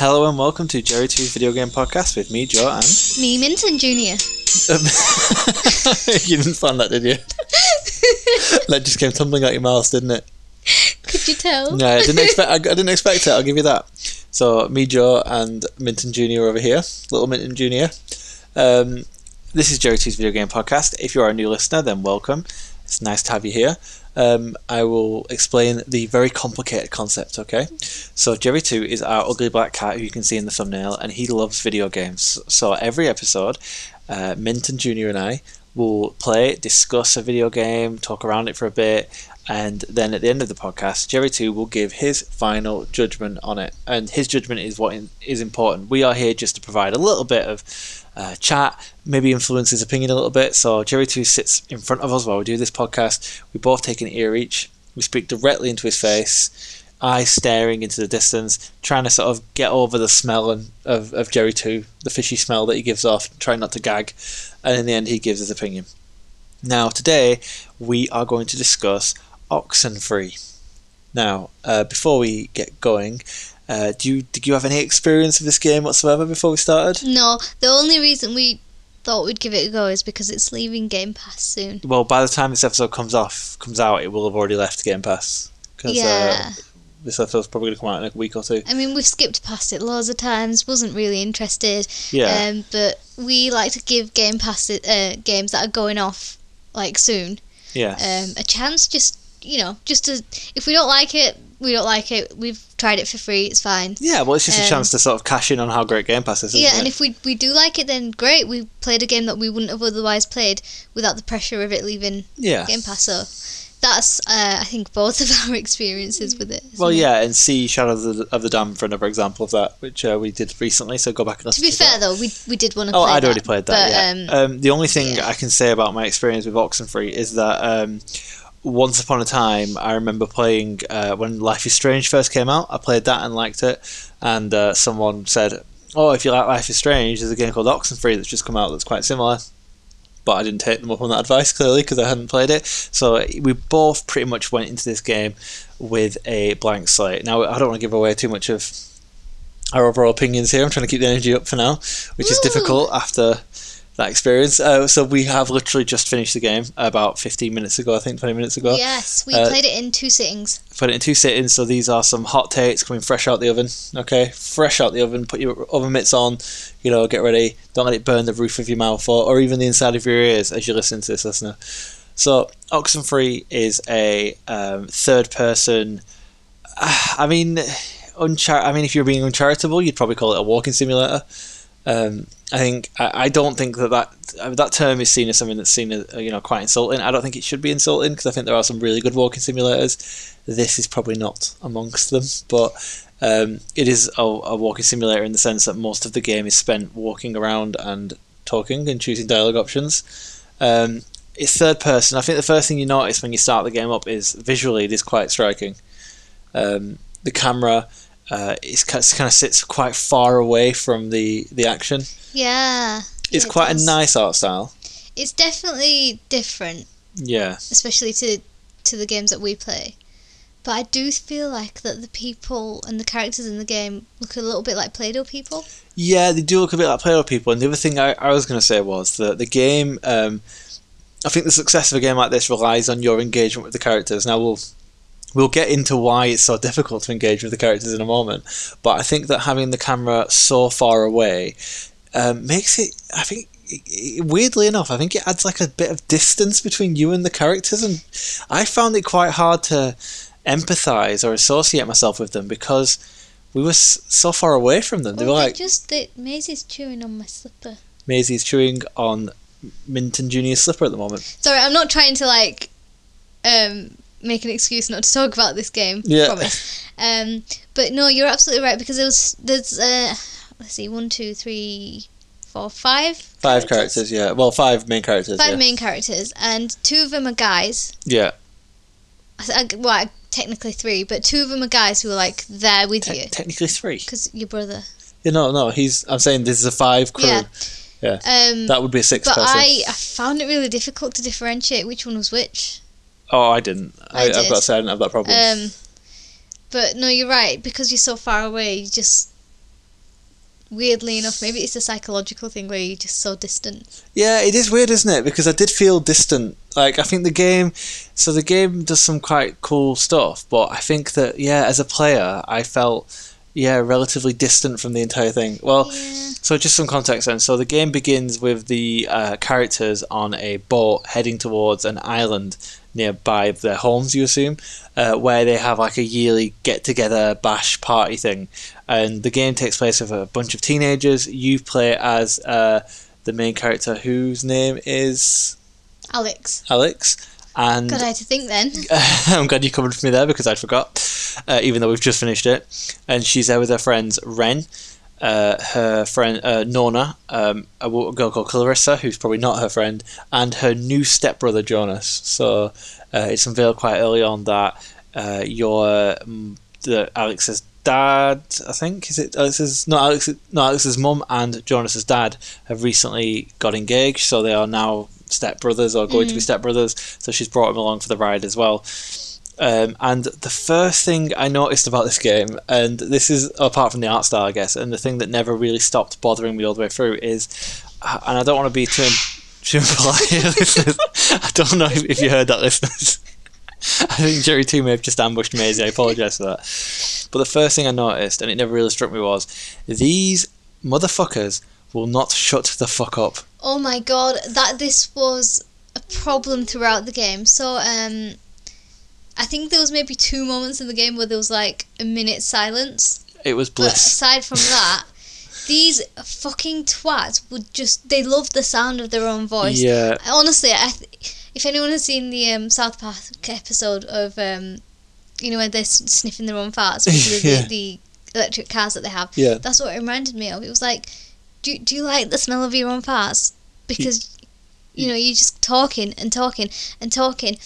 Hello and welcome to Jerry 2's Video Game Podcast with me, Joe, and. Me, Minton Junior. Um, you didn't plan that, did you? that just came tumbling out your mouth, didn't it? Could you tell? No, I didn't expect. I, I didn't expect it. I'll give you that. So me, Joe, and Minton Junior over here, little Minton Junior. Um, this is Jerry 2's Video Game Podcast. If you are a new listener, then welcome. It's nice to have you here. Um, I will explain the very complicated concept, okay? So, Jerry 2 is our ugly black cat who you can see in the thumbnail, and he loves video games. So, every episode, uh, Minton Jr. and I will play, discuss a video game, talk around it for a bit, and then at the end of the podcast, Jerry 2 will give his final judgment on it. And his judgment is what is important. We are here just to provide a little bit of uh, chat, maybe influence his opinion a little bit. So Jerry 2 sits in front of us while we do this podcast. We both take an ear each. We speak directly into his face, eyes staring into the distance, trying to sort of get over the smell of, of Jerry 2, the fishy smell that he gives off, trying not to gag. And in the end, he gives his opinion. Now, today, we are going to discuss Oxenfree. Now, uh, before we get going, uh, do you did you have any experience of this game whatsoever before we started? No, the only reason we thought we'd give it a go is because it's leaving Game Pass soon. Well, by the time this episode comes off comes out, it will have already left Game Pass. Cause, yeah. Uh, this episode's probably going to come out in a week or two. I mean, we've skipped past it loads of times. Wasn't really interested. Yeah. Um, but we like to give Game Pass uh, games that are going off like soon. Yeah. Um, a chance, just you know, just to if we don't like it, we don't like it. We've tried it for free. It's fine. Yeah, well, it's just Um, a chance to sort of cash in on how great Game Pass is. Isn't yeah, it? and if we we do like it, then great. We played a game that we wouldn't have otherwise played without the pressure of it leaving yeah. Game Pass. So that's uh, I think both of our experiences with it. Well, it? yeah, and see Shadow of the, of the Dam for another example of that, which uh, we did recently. So go back and listen To be to fair that. though, we we did want to. Oh, I'd that, already played that. But, yeah. Um, Um, the only thing yeah. I can say about my experience with Oxenfree is that um, once upon a time, I remember playing uh, when Life is Strange first came out. I played that and liked it, and uh, someone said, "Oh, if you like Life is Strange, there's a game called Oxenfree that's just come out that's quite similar." But I didn't take them up on that advice clearly because I hadn't played it. So we both pretty much went into this game with a blank slate. Now I don't want to give away too much of our overall opinions here. I'm trying to keep the energy up for now, which is difficult after that experience. Uh, so we have literally just finished the game about 15 minutes ago, I think 20 minutes ago. yes, we uh, played it in two sittings. Put it in two sittings. So these are some hot takes coming fresh out the oven. Okay, fresh out the oven. Put your oven mitts on. You know, get ready. Don't let it burn the roof of your mouth or, or even the inside of your ears as you listen to this, listener. So Oxenfree is a um, third-person. I mean, unchar- I mean, if you're being uncharitable, you'd probably call it a walking simulator. Um, I think I, I don't think that that uh, that term is seen as something that's seen as uh, you know quite insulting. I don't think it should be insulting because I think there are some really good walking simulators. This is probably not amongst them, but um, it is a, a walking simulator in the sense that most of the game is spent walking around and talking and choosing dialogue options. Um, it's third person. I think the first thing you notice when you start the game up is visually it is quite striking. Um, the camera uh, is kind of sits quite far away from the, the action. Yeah. It's yeah, it quite a nice art style. It's definitely different, Yeah. especially to to the games that we play. But I do feel like that the people and the characters in the game look a little bit like Play-Doh people. Yeah, they do look a bit like Play-Doh people. And the other thing I, I was going to say was that the game, um, I think the success of a game like this relies on your engagement with the characters. Now we'll we'll get into why it's so difficult to engage with the characters in a moment, but I think that having the camera so far away um, makes it. I think. Weirdly enough, I think it adds like a bit of distance between you and the characters, and I found it quite hard to empathize or associate myself with them because we were so far away from them. They were like, just they, Maisie's chewing on my slipper. Maisie's chewing on Minton Junior's slipper at the moment. Sorry, I'm not trying to like um make an excuse not to talk about this game. Yeah. Promise. Um, but no, you're absolutely right because there was there's uh let's see one two three four five Five characters, yeah. Well, five main characters. five yeah. main characters and two of them are guys. yeah. I, well, technically three, but two of them are guys who are like there with Te- you technically three. because your brother. Yeah, no, no. He's. I'm saying this is a five crew. Yeah. Yeah. Um, That would be a six but person. I, I found it really difficult to differentiate which one was which. Oh, I didn't. I, I I've got to say I didn't have that problem. Um, but no, you're right because you're so far away. You just weirdly enough, maybe it's a psychological thing where you're just so distant. Yeah, it is weird, isn't it? Because I did feel distant. Like I think the game, so the game does some quite cool stuff, but I think that yeah, as a player, I felt yeah relatively distant from the entire thing. Well, Yeah. so just some context then. So the game begins with the uh, characters on a boat heading towards an island nearby their homes, you assume, uh, where they have like a yearly get together bash party thing. And the game takes place with a bunch of teenagers. You play as uh, the main character whose name is Alex. Alex. And God, I had to think then. I'm glad you covered for me there because I forgot, uh, even though we've just finished it. And she's there with her friends Ren, uh, her friend uh, Nona, um, a girl called Clarissa, who's probably not her friend, and her new stepbrother Jonas. So uh, it's unveiled quite early on that uh, your um, the Alex's dad, I think, is it Alex's not Alex, no Alex's mum and Jonas's dad have recently got engaged, so they are now stepbrothers or going to be stepbrothers. So she's brought him along for the ride as well. Um, and the first thing I noticed about this game, and this is apart from the art style, I guess, and the thing that never really stopped bothering me all the way through is, uh, and I don't want to be too, too polite, listeners. I don't know if, if you heard that, listeners. I think Jerry 2 may have just ambushed Maisie. I apologise for that. But the first thing I noticed, and it never really struck me, was these motherfuckers will not shut the fuck up. Oh my god, that this was a problem throughout the game. So, um, I think there was maybe two moments in the game where there was like a minute silence. It was But bliss. aside from that, these fucking twats would just, they love the sound of their own voice. Yeah, Honestly, I th- if anyone has seen the um, South Park episode of, um, you know, when they're sniffing their own farts, because Yeah. of the, the electric cars that they have, yeah. that's what it reminded me of. It was like, do, you- do you like the smell of your own farts? Because, you know, you're just talking and talking and talking.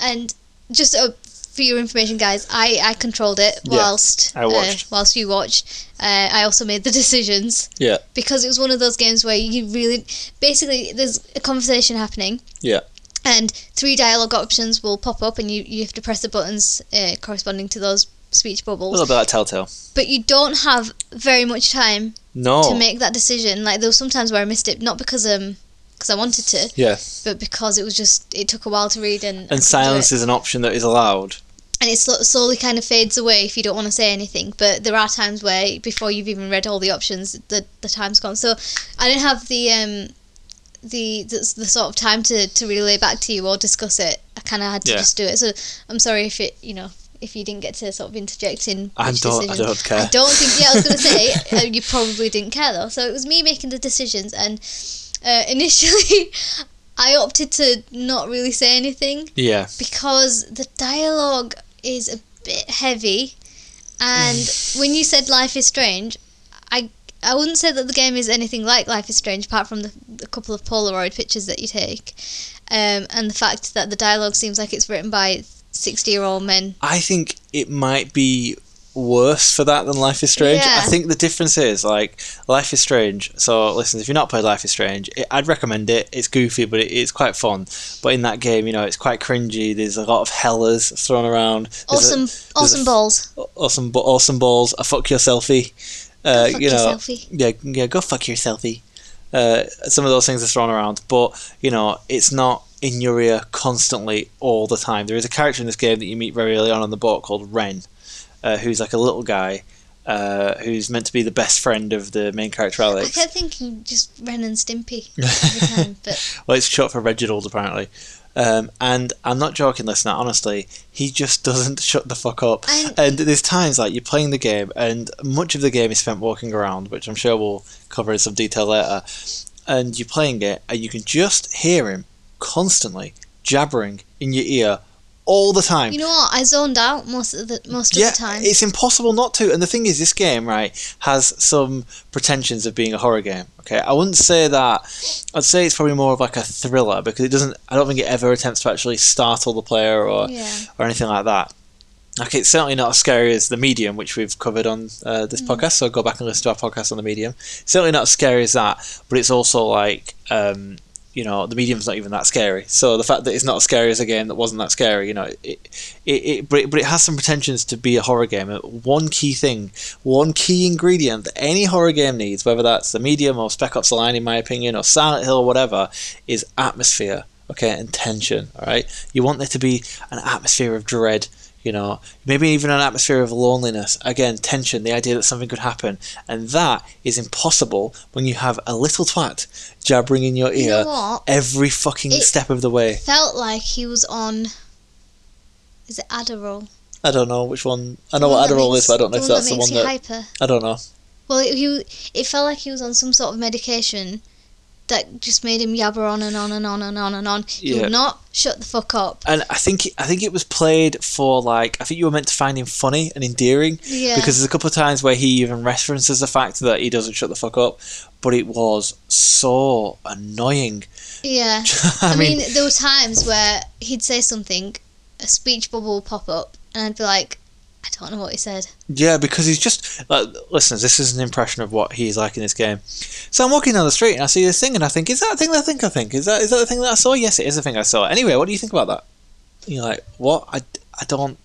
And just uh, for your information, guys, I, I controlled it Yeah, whilst I watched. Uh, whilst you watched. Uh, I also made the decisions Yeah. because it was one of those games where you really basically there's a conversation happening. Yeah. And three dialogue options will pop up, and you, you have to press the buttons uh, corresponding to those speech bubbles. A little bit like Telltale. But you don't have very much time No. to make that decision. Like there was sometimes where I missed it, not because um because I wanted to, yeah. but because it was just it took a while to read and And silence is an option that is allowed. and it slowly kind of fades away if you don't want to say anything. But there are times where before you've even read all the options, the the time's gone. So I didn't have the um the the, the sort of time to to relay back to you or discuss it. I kind of had to Yeah. just do it. So I'm sorry if it you know. If you didn't get to sort of interject in I don't- I don't care. I don't think. Yeah, I was going to say uh, you probably didn't care though. So it was me making the decisions, and uh, initially I opted to not really say anything Yeah. because the dialogue is a bit heavy and when you said life is strange i i wouldn't say that the game is anything like life is strange apart from the, the couple of polaroid pictures that you take um, and the fact that the dialogue seems like it's written by 60 year old men I think it might be worse for that than Life is Strange. Yeah. I think the difference is like Life is Strange. So listen, if you're not played Life is Strange, it, I'd recommend it. It's goofy, but it, it's quite fun. But in that game, you know, it's quite cringy. There's a lot of hellers thrown around. There's awesome there's awesome a- balls awesome, awesome balls. A fuck your selfie. Uh, fuck you know, yeah, yeah, go fuck your selfie. Uh, some of those things are thrown around, but you know, it's not in your ear constantly all the time. There is a character in this game that you meet very early on on the boat called Ren, uh, who's like a little guy. Uh, who's meant to be the best friend of the main character Alex. i kept thinking just ren and stimpy time but well, it's short for Reginald apparently. Um, and I'm not joking, listener. Honestly, he just doesn't shut the fuck up. I- And there's times like you're playing the game, and much of the game is spent walking around, which I'm sure we'll cover in some detail later. And you're playing it, and you can just hear him constantly jabbering in your ear all the time. you know what i zoned out most of the most yeah, of the time it's impossible not to. And the thing is, this game, right, has some pretensions of being a horror game. Okay, I wouldn't say that. I'd say it's probably more of like a thriller because it doesn't. I don't think it ever attempts to actually startle the player or yeah or anything like that. Okay, it's certainly not as scary as the medium, which we've covered on uh, this podcast. So go back and listen to our podcast on the medium. Certainly not as scary as that, but it's also like um, you know the medium's not even that scary. So the fact that it's not as scary as a game that wasn't that scary, you know, it, it, it but, it but it has some pretensions to be a horror game. Uh, one key thing, one key ingredient that any horror game needs, whether that's the medium or Spec Ops: The Line, in my opinion, or Silent Hill or whatever, is atmosphere. Okay, and tension. All right, you want there to be an atmosphere of dread you know, maybe even an atmosphere of loneliness. Again, tension, the idea that something could happen. And that is impossible when you have a little twat jabbering in your You ear know every fucking It- step of the way. Felt like he was on. Is it Adderall? I don't know which one. I know one what that Adderall makes- is, but I don't know if the one that's the one you that. hyper. I don't know. Well, it, he, it felt like he was on some sort of medication that just made him yabber on and on and on and on and on. He Yeah. would not shut the fuck up. And I think I think it was played for like I think you were meant to find him funny and endearing Yeah. because there's a couple of times where he even references the fact that he doesn't shut the fuck up, but it was so annoying. yeah. I, I, mean, mean, there were times where he'd say something, a speech bubble would pop up, and I'd be like, I don't know what he said. Yeah, because he's just like, listeners. This is an impression of what he's like in this game. So I'm walking down the street and I see this thing and I think, is that a thing that I think I think? Is that is that the thing that I saw? Yes, it is the thing I saw. Anyway, what do you think about that? And you're like, what? I, I don't.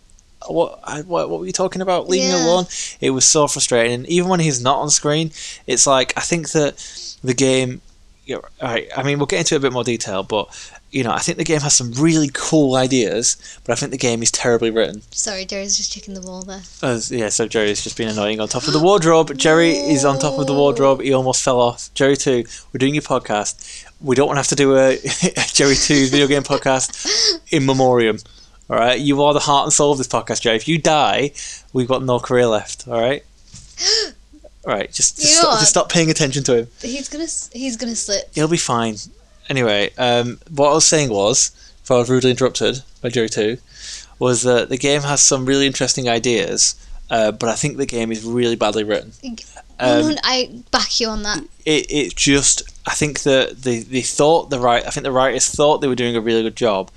What, I, what what were you talking about? Leaving Yeah. alone. It was so frustrating. And even when he's not on screen, it's like I think that the game. You know, all right, I mean, we'll get into a bit more detail, but you know, I think the game has some really cool ideas, but I think the game is terribly written. Sorry, Jerry's just checking the wall there. As, yeah, so Jerry's just been annoying on top of the wardrobe. Jerry is on top of the wardrobe. He almost fell off. Jerry 2, we're doing your podcast. We don't want to have to do a, a Jerry 2 video game podcast in memoriam. All right? You are the heart and soul of this podcast, Jerry. If you die, we've got no career left. All right? All right, just, just, stop, just stop paying attention to him. He's gonna he's gonna slip. He'll be fine. Anyway, um, what I was saying was, before I was rudely interrupted by Jerry 2, was that the game has some really interesting ideas, uh, but I think the game is really badly written. Um, I back you on that. it, it just, I think that they, they thought the right, I think the writers thought they were doing a really good job,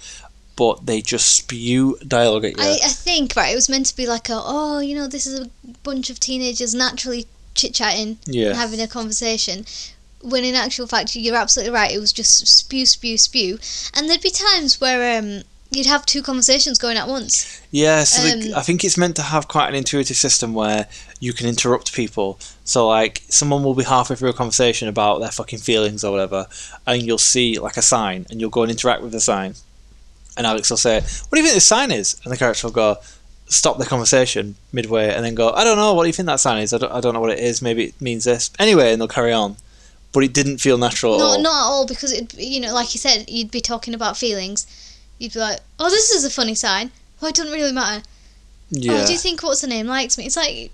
but they just spew dialogue at you. I, I think right. It was meant to be like a oh, you know, this is a bunch of teenagers naturally chit chatting, yeah. having a conversation. When in actual fact, you're absolutely right. It was just spew, spew, spew, and there'd be times where um you'd have two conversations going at once. Yeah, so the, Um, I think it's meant to have quite an intuitive system where you can interrupt people. So, like, someone will be halfway through a conversation about their fucking feelings or whatever, and you'll see, like, a sign, and you'll go and interact with the sign. And Alex will say, What do you think this sign is? And the character will go, Stop the conversation midway, and then go, I don't know, what do you think that sign is? I don't, I don't know what it is, maybe it means this. Anyway, and they'll carry on. But it didn't feel natural at Not at all because it you know like you said you'd be talking about feelings. You'd be like, oh, this is a funny sign. Well, it doesn't really matter. yeah. Oh, do you think what's her name likes me? It's like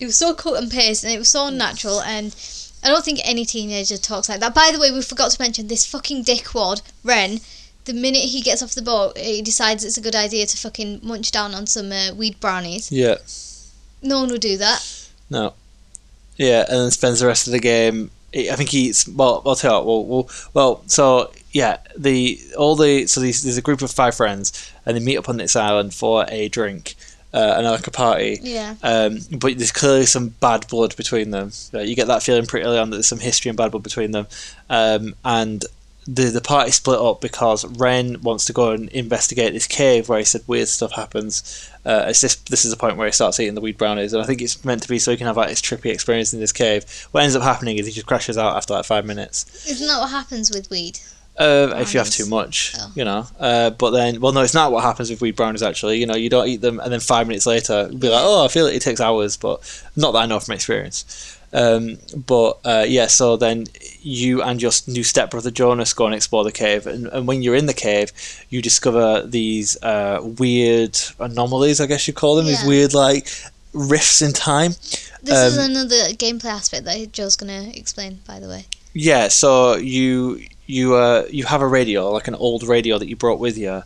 it was so cut and paste and it was so unnatural and I don't think any teenager talks like that. By the way, we forgot to mention this fucking dickwad, Ren. The minute he gets off the boat, he decides it's a good idea to fucking munch down on some uh, weed brownies. yeah. No one would do that. No. Yeah, and then spends the rest of the game. I think he's well. I'll tell you. What, well, well, well. So yeah, the all the so these, there's a group of five friends, and they meet up on this island for a drink, uh, and like a party. Yeah. Um, but there's clearly some bad blood between them. You get that feeling pretty early on that there's some history and bad blood between them, um, and the the party split up because Ren wants to go and investigate this cave where he said weird stuff happens. Uh, it's this this is the point where he starts eating the weed brownies, and I think it's meant to be so he can have like this trippy experience in this cave. What ends up happening is he just crashes out after like five minutes. Isn't that what happens with weed? Uh, if you have too much, Oh. you know. Uh, but then, well, no, it's not what happens with weed brownies. Actually, you know, you don't eat them, and then five minutes later, you'll be like, "Oh, I feel it, it takes hours," but not that I know from experience. Um, but uh, yeah, so then you and your new stepbrother Jonas go and explore the cave, and, and when you're in the cave, you discover these uh, weird anomalies, I guess you call them, these weird like rifts in time. This is Um, another gameplay aspect that Joe's gonna explain. By the way. Yeah, so you you uh, you have a radio, like an old radio that you brought with you,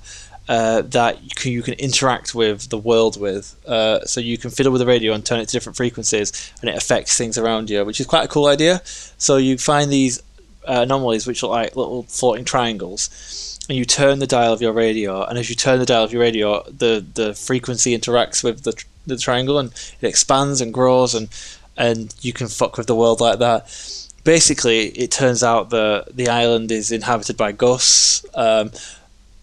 uh, that you can, you can interact with the world with. Uh, so you can fiddle with the radio and turn it to different frequencies, and it affects things around you, which is quite a cool idea. So you find these uh, anomalies which are like little floating triangles, and you turn the dial of your radio, and as you turn the dial of your radio, the the frequency interacts with the the triangle, and it expands and grows, and and you can fuck with the world like that. basically, it turns out that the island is inhabited by ghosts um,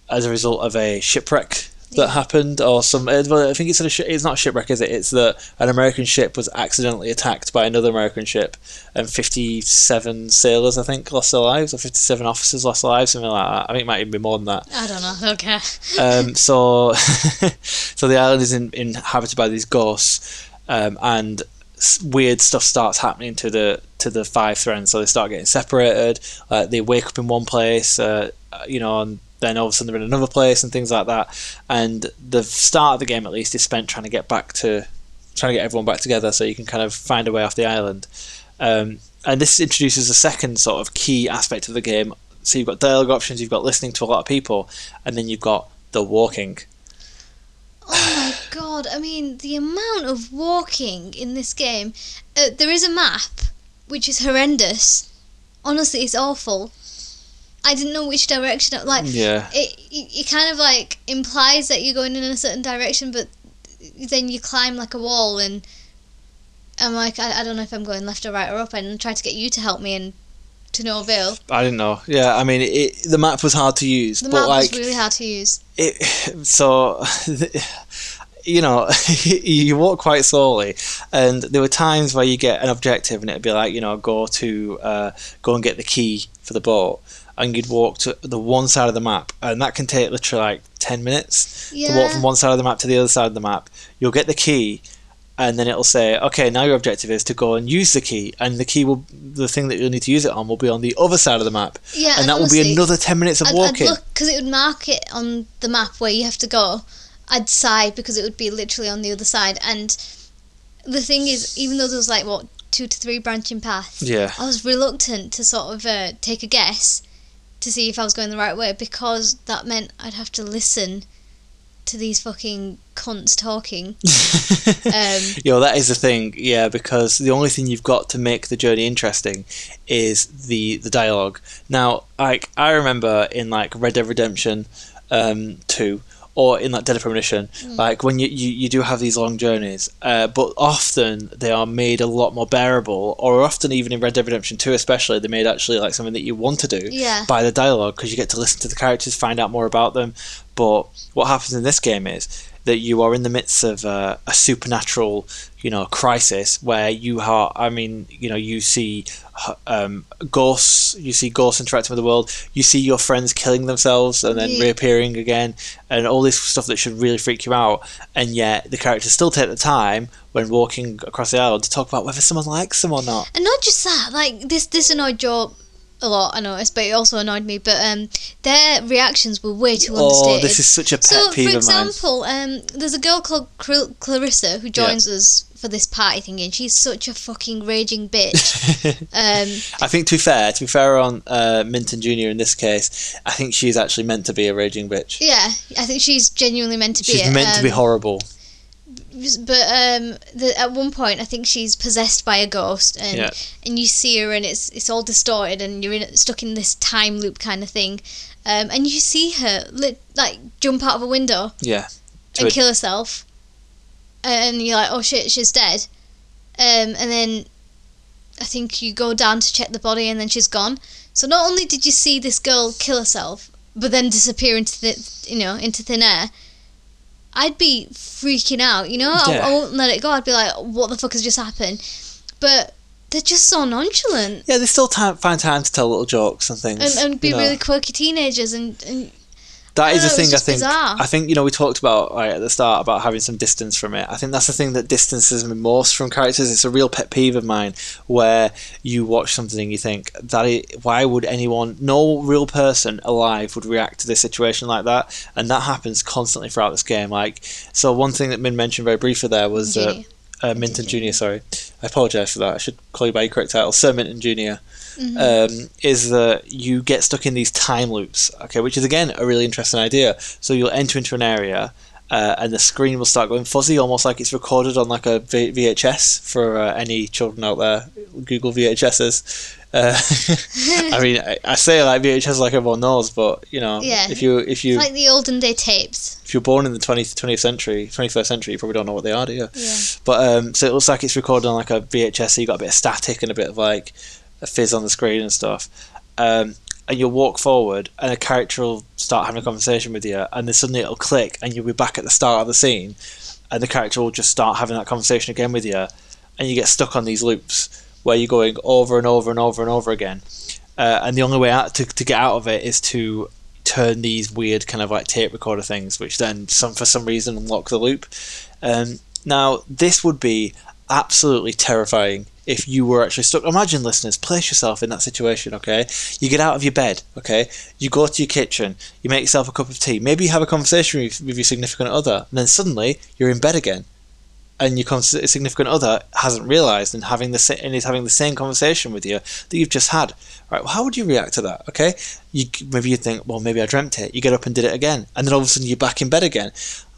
as a result of a shipwreck that happened, or some. uh, Well, I think it's a it's not a shipwreck, is it? It's that an American ship was accidentally attacked by another American ship, and fifty-seven sailors, I think, lost their lives, or fifty-seven officers lost their lives, something like that. I think it might even be more than that. I don't know. I. Um, so, so the island is in, inhabited by these ghosts, um, and weird stuff starts happening to the to the five friends. So they start getting separated. Uh, they wake up in one place, uh, you know, and then all of a sudden they're in another place and things like that. And the start of the game, at least, is spent trying to get back to trying to get everyone back together so you can kind of find a way off the island. Um, and this introduces a second sort of key aspect of the game. So you've got dialogue options, you've got listening to a lot of people, and then you've got the walking. Oh my god! I mean, the amount of walking in this game. Uh, there is a map, which is horrendous. Honestly, it's awful. I didn't know which direction. Like, Yeah. it, it, it kind of like implies that you're going in a certain direction, but then you climb like a wall, and I'm like, I, I don't know if I'm going left or right or up, and try to get you to help me, and to no avail. I didn't know. Yeah, I mean, it, the map was hard to use, The but map like was really hard to use. it. So, you know, you walk quite slowly, and there were times where you get an objective, and it'd be like, you know, go to uh, go and get the key for the boat, and you'd walk to the one side of the map, and that can take literally like ten minutes to walk from one side of the map to the other side of the map. You'll get the key. And then it'll say, okay, now your objective is to go and use the key, and the key will, the thing that you'll need to use it on, will be on the other side of the map, Yeah, and that will be another ten minutes of I'd, walking. Look because it would mark it on the map where you have to go. I'd sigh because it would be literally on the other side. And the thing is, even though there was like what two to three branching paths, Yeah. I was reluctant to sort of uh, take a guess to see if I was going the right way because that meant I'd have to listen to these fucking cunts talking. Um, Yo, that is the thing, yeah, because the only thing you've got to make the journey interesting is the the dialogue. Now, like I remember in like Red Dead Redemption um, two or in that deadly of Premonition, like when you, you, you do have these long journeys, uh, but often they are made a lot more bearable, or often even in Red Dead Redemption two, especially they're made actually like something that you want to do Yeah. by the dialogue because you get to listen to the characters, find out more about them. But what happens in this game is that you are in the midst of uh, a supernatural, you know, crisis where you are. I mean, you know, you see um, ghosts, you see ghosts interacting with the world, you see your friends killing themselves and then Yeah. reappearing again, and all this stuff that should really freak you out. And yet the characters still take the time when walking across the island to talk about whether someone likes them or not. And not just that, like this this annoyed Joe a lot, I noticed, but it also annoyed me. But um, their reactions were way too Oh, understated. this is such a pet so, peeve for of mine. example, um, there's a girl called Clarissa who joins us for this party thing, and she's such a fucking raging bitch. um, I think to be fair, to be fair on uh, Minton Junior in this case, I think she's actually meant to be a raging bitch. yeah, I think she's genuinely meant to be. She's it. meant to be Um, horrible. but um, the, at one point, I think she's possessed by a ghost, and Yeah. and you see her, and it's it's all distorted, and you're in, stuck in this time loop kind of thing, um, and you see her like jump out of a window Yeah. And a- kill herself, and you're like, oh shit, she's dead, um, and then I think you go down to check the body, and then she's gone. So not only did you see this girl kill herself, but then disappear into the you know into thin air. I'd be freaking out, you know. I, Yeah. I won't let it go. I'd be like, "What the fuck has just happened?" But they're just so nonchalant Yeah, they still time, find time to tell little jokes and things. and, and be you know. really quirky teenagers. And, and That is the it thing I think. bizarre. I think you know we talked about right at the start about having some distance from it. I think that's the thing that distances me most from characters. It's a real pet peeve of mine where you watch something and you think that it, why would anyone, no real person alive would react to this situation like that, and that happens constantly throughout this game. Like so, one thing that Min mentioned very briefly there was uh, uh, Minton Junior. Sorry, I apologise for that. I should call you by your correct title, Sir Minton Junior Mhm. um, is that you get stuck in these time loops, okay, which is again a really interesting idea. So you'll enter into an area, uh, and the screen will start going fuzzy, almost like it's recorded on like a v- VHS. For uh, any children out there, Google VHSs. Uh, I mean, I, I say like VHS like everyone knows, but you know, Yeah. if you if you it's like the olden day tapes. if you're born in the 20th, 20th century, 21st century, you probably don't know what they are, do you? Yeah. But um, so it looks like it's recorded on like a VHS, so you got a bit of static and a bit of like fizz on the screen and stuff. Um, and you'll walk forward, and a character will start having a conversation with you, and then suddenly it'll click, and you'll be back at the start of the scene, and the character will just start having that conversation again with you, and you get stuck on these loops where you're going over and over and over and over again. Uh, and the only way out to, to get out of it is to turn these weird kind of like tape recorder things, which then some for some reason unlock the loop. Um, now this would be absolutely terrifying if you were actually stuck. Imagine, listeners, place yourself in that situation, okay? You get out of your bed, okay? You go to your kitchen, you make yourself a cup of tea, maybe you have a conversation with, with your significant other, and then suddenly you're in bed again. And your significant other hasn't realised and having the and is having the same conversation with you that you've just had. Right? Well, how would you react to that? Okay, you maybe you think, well, maybe I dreamt it. You get up and did it again, and then all of a sudden you're back in bed again.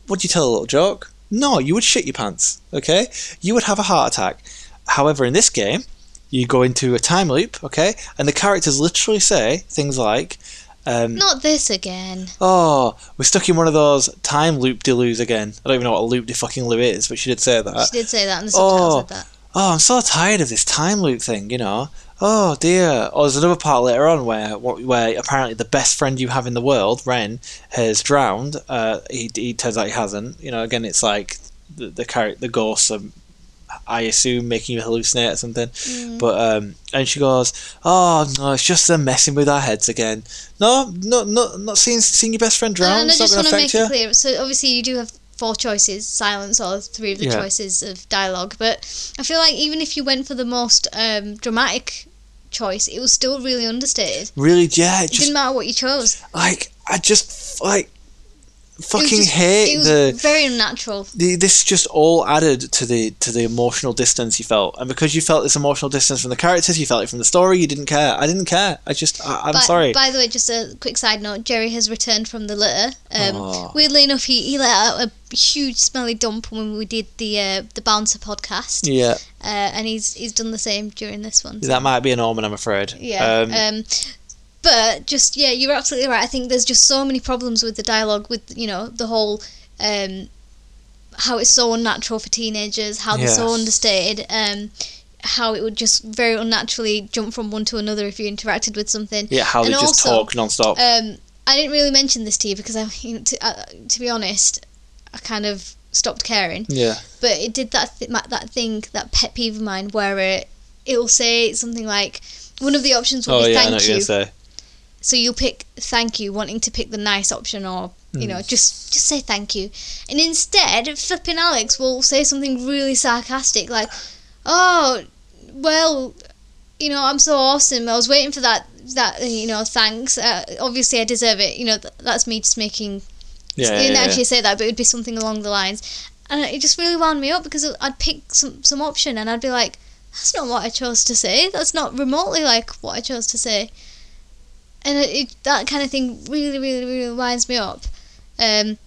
Would you tell a little joke? No, you would shit your pants. Okay, you would have a heart attack. However, in this game, you go into a time loop, okay, and the characters literally say things like, um, Not this again. "Oh, we're stuck in one of those time loop delues again." I don't even know what a loop de fucking loo is, but she did say that. She did say that, and the Oh. said that. oh, I'm so tired of this time loop thing, you know. Oh dear. Or there's another part later on where where apparently the best friend you have in the world, Ren, has drowned. Uh, he, he turns out he hasn't. You know, again, it's like the the character, the ghosts are, I assume, making you hallucinate or something. Mm. But um, and she goes, "Oh no, it's just them messing with our heads again. No, no, no, not seeing seeing your best friend drown. and I just want to make you." it clear. So obviously you do have four choices: silence or three of the Yeah. choices of dialogue. But I feel like even if you went for the most um, dramatic choice, it was still really understated. Really, yeah, it It didn't matter what you chose. like I just like fucking just- hate the. very unnatural. the, this just all added to the to the emotional distance you felt, and because you felt this emotional distance from the characters, you felt it from the story. You didn't care. I didn't care. I just, I, I'm by, sorry. By the way, just a quick side note: Jerry has returned from the litter. Um, Oh. Weirdly enough, he, he let out a huge smelly dump when we did the uh, the bouncer podcast, yeah, uh, and he's he's done the same during this one. that might be an omen. I'm afraid. Yeah. Um, Um, but just yeah, you're absolutely right. I think there's just so many problems with the dialogue, with you know the whole um, how it's so unnatural for teenagers, how they're so understated, um, how it would just very unnaturally jump from one to another if you interacted with something. yeah, how they and just also, talk non-stop. Um, I didn't really mention this to you because I, you know, to, uh, to be honest, I kind of stopped caring yeah, but it did that th- that thing that pet peeve of mine where it it'll say something like one of the options will oh be yeah, I know thank what you're you. So you'll pick thank you wanting to pick the nice option or you Hmm. know just just say thank you and instead flipping alex will say something really sarcastic like oh well you know i'm so awesome i was waiting for that that you know thanks uh, obviously i deserve it you know th- that's me just making Yeah, yeah, didn't yeah. actually say that, but it would be something along the lines. And it just really wound me up because I'd pick some, some option and I'd be like, that's not what I chose to say. That's not remotely like what I chose to say. And it, it, that kind of thing really, really, really winds me up. Um,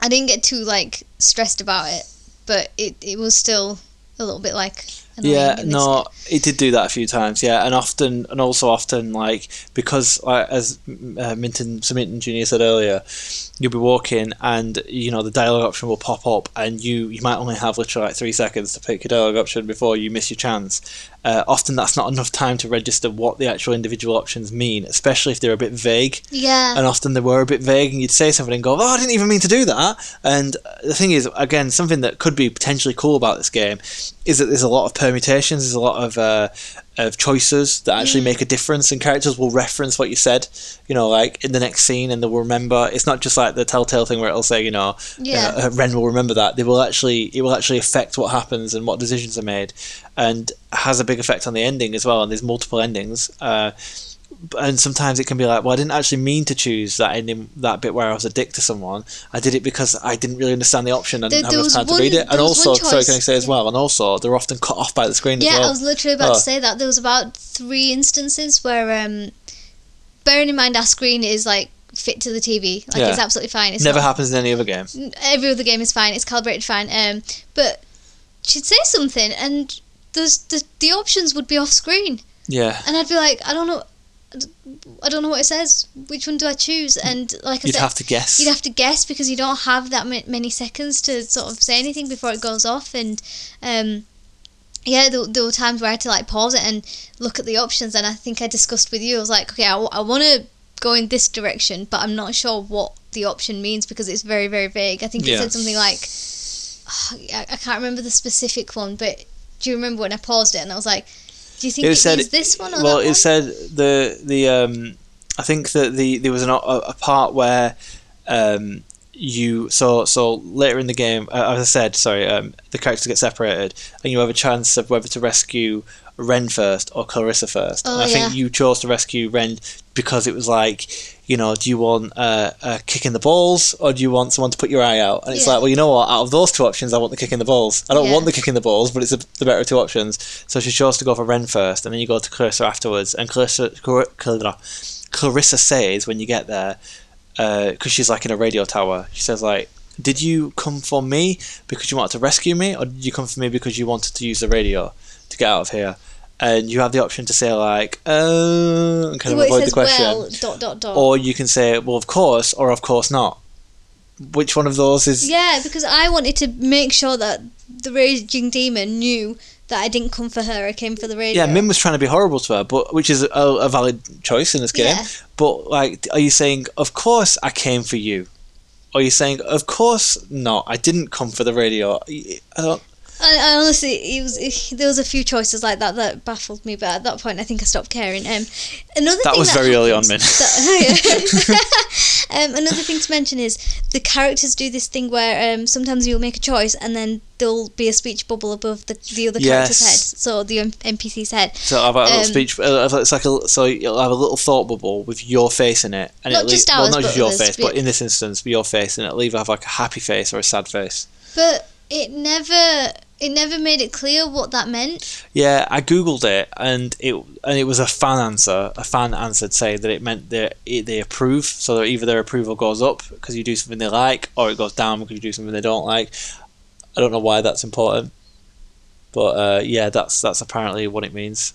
I didn't get too like stressed about it, but it, it was still a little bit like Yeah, no, it did do that a few times. Yeah, and often, and also often, like because like, as uh, Minton, Minton Junior said earlier, you'll be walking, and you know the dialogue option will pop up, and you you might only have literally like three seconds to pick your dialogue option before you miss your chance. Uh, often, that's not enough time to register what the actual individual options mean, especially if they're a bit vague Yeah. and often they were a bit vague, and you'd say something and go, "Oh, I didn't even mean to do that." And the thing is, again, something that could be potentially cool about this game is that there's a lot of permutations, there's a lot of uh, of choices that actually Mm. make a difference, and characters will reference what you said, you know, like in the next scene, and they will remember. It's not just like the Telltale thing where it'll say, you know, Yeah. uh, Ren will remember that. They will actually, it will actually affect what happens and what decisions are made, and has a big effect on the ending as well. And there's multiple endings. Uh, and sometimes it can be like, well, I didn't actually mean to choose that ending, that bit where I was a dick to someone. I did it because I didn't really understand the option and There- there have was enough time to read it. And also, sorry, can I say as well? And also, they're often cut off by the screen Yeah, as well. I was literally about Oh. to say that. There was about three instances where, um, bearing in mind our screen is like fit to the TV, like Yeah. it's absolutely fine. It's Never not- happens in any other game. Every other game is fine. It's calibrated fine. Um, but she'd say something, and there's the the options would be off screen, Yeah, and I'd be like, I don't know, I don't know what it says. Which one do I choose? And like I said you'd said, have to guess. You'd have to guess because you don't have that ma- many seconds to sort of say anything before it goes off, and um, yeah, there, there were times where I had to like pause it and look at the options. And I think I discussed with you. I was like, okay, I, want to go in this direction, but I'm not sure what the option means because it's very very vague. I think it said something like, I, I can't remember the specific one, but do you remember when I paused it and I was like, do you think It it, said- this one or well, it one? said the the um, I think that the there was an, a, a part where um, you so so later in the game, uh, as I said, sorry, um, the characters get separated, and you have a chance of whether to rescue Ren first or Clarissa first. Oh, and I yeah. think you chose to rescue Ren because it was like, you know, do you want uh, a kick in the balls or do you want someone to put your eye out? And it's Yeah. like, well, you know what? Out of those two options, I want the kick in the balls. I don't Yeah. want the kick in the balls, but it's a, the better of two options. So she chose to go for Ren first, and then you go to Clarissa afterwards. And Clarissa, Clar- Clar- Clarissa says when you get there, because she's like in a radio tower, she says like, "Did you come for me because you wanted to rescue me, or did you come for me because you wanted to use the radio to get out of here?" And you have the option to say like, "Uh," and kind of Well, avoid the question, well dot dot dot. or you can say, "Well, of course," or "Of course not." Which one of those is? Yeah, because I wanted to make sure that the raging demon knew that I didn't come for her. I came for the radio. Yeah, Min was trying to be horrible to her, but which is a, a valid choice in this game. Yeah. But like, are you saying, "Of course I came for you"? Or are you saying, "Of course not, I didn't come for the radio"? I don't. I, I honestly, it was it, there was a few choices like that that baffled me, but at that point, I think I stopped caring. Um, another That thing was very early on, that- um, another thing to mention is the characters do this thing where um, sometimes you'll make a choice and then there'll be a speech bubble above the, the other character's head, so the NPC's head. So I've got a little Um, speech. uh, It's like a so you'll have a little thought bubble with your face in it, and Not it'll just e- well, not just your face, but- but in this instance, your face, and it'll either have like a happy face or a sad face. But it never, it never made it clear what that meant. Yeah, I googled it, and it and it was a fan answer. A fan answered saying that it meant that it, they approve, so either their approval goes up because you do something they like, or it goes down because you do something they don't like. I don't know why that's important, but uh, yeah, that's that's apparently what it means.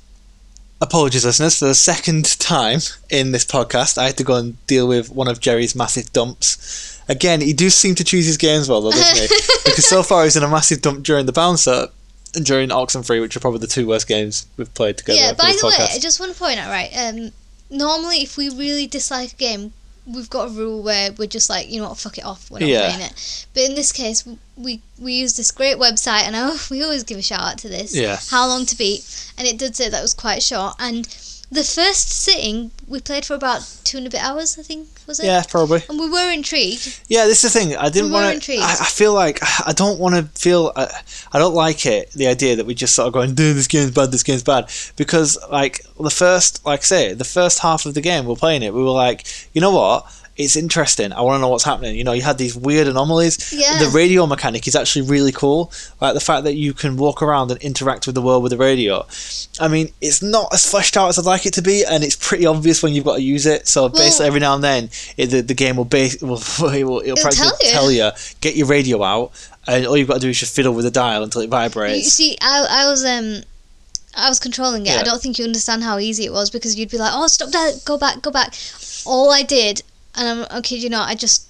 Apologies, listeners, for the second time in this podcast, I had to go and deal with one of Jerry's massive dumps. Again, he does seem to choose his games well, though, doesn't he? because so far he's in a massive dump during the bouncer and during Oxenfree, which are probably the two worst games we've played together. yeah. By the way. I just want to point out, right? Um, normally, if we really dislike a game, we've got a rule where we're just like, you know what, fuck it off. We're not Yeah. playing it. But in this case, we we use this great website, and I, we always give a shout out to this. Yeah. How long to beat? And it did say that was quite short. And the first sitting, we played for about two and a bit hours. I think was it? yeah, probably. And we were intrigued. Yeah, this is the thing. I didn't We were want to. intrigued. I, I feel like I don't want to feel. I, I don't like it. The idea that we just sort of going, "Dude, this game's bad. This game's bad," because like the first, like I say, the first half of the game, we're playing it. We were like, you know what? It's interesting. I want to know what's happening. You know, you had these weird anomalies. Yeah. The radio mechanic is actually really cool. Like the fact that you can walk around and interact with the world with the radio. I mean, it's not as fleshed out as I'd like it to be, and it's pretty obvious when you've got to use it. So basically, every now and then, it, the, the game will base will, it will it'll, practically tell you. tell you get your radio out, and all you've got to do is just fiddle with the dial until it vibrates. You see, I, I was um, I was controlling it. Yeah. I don't think you understand how easy it was because you'd be like, "Oh, stop that! Go back! Go back!" All I did, and I'm okay, you know, I just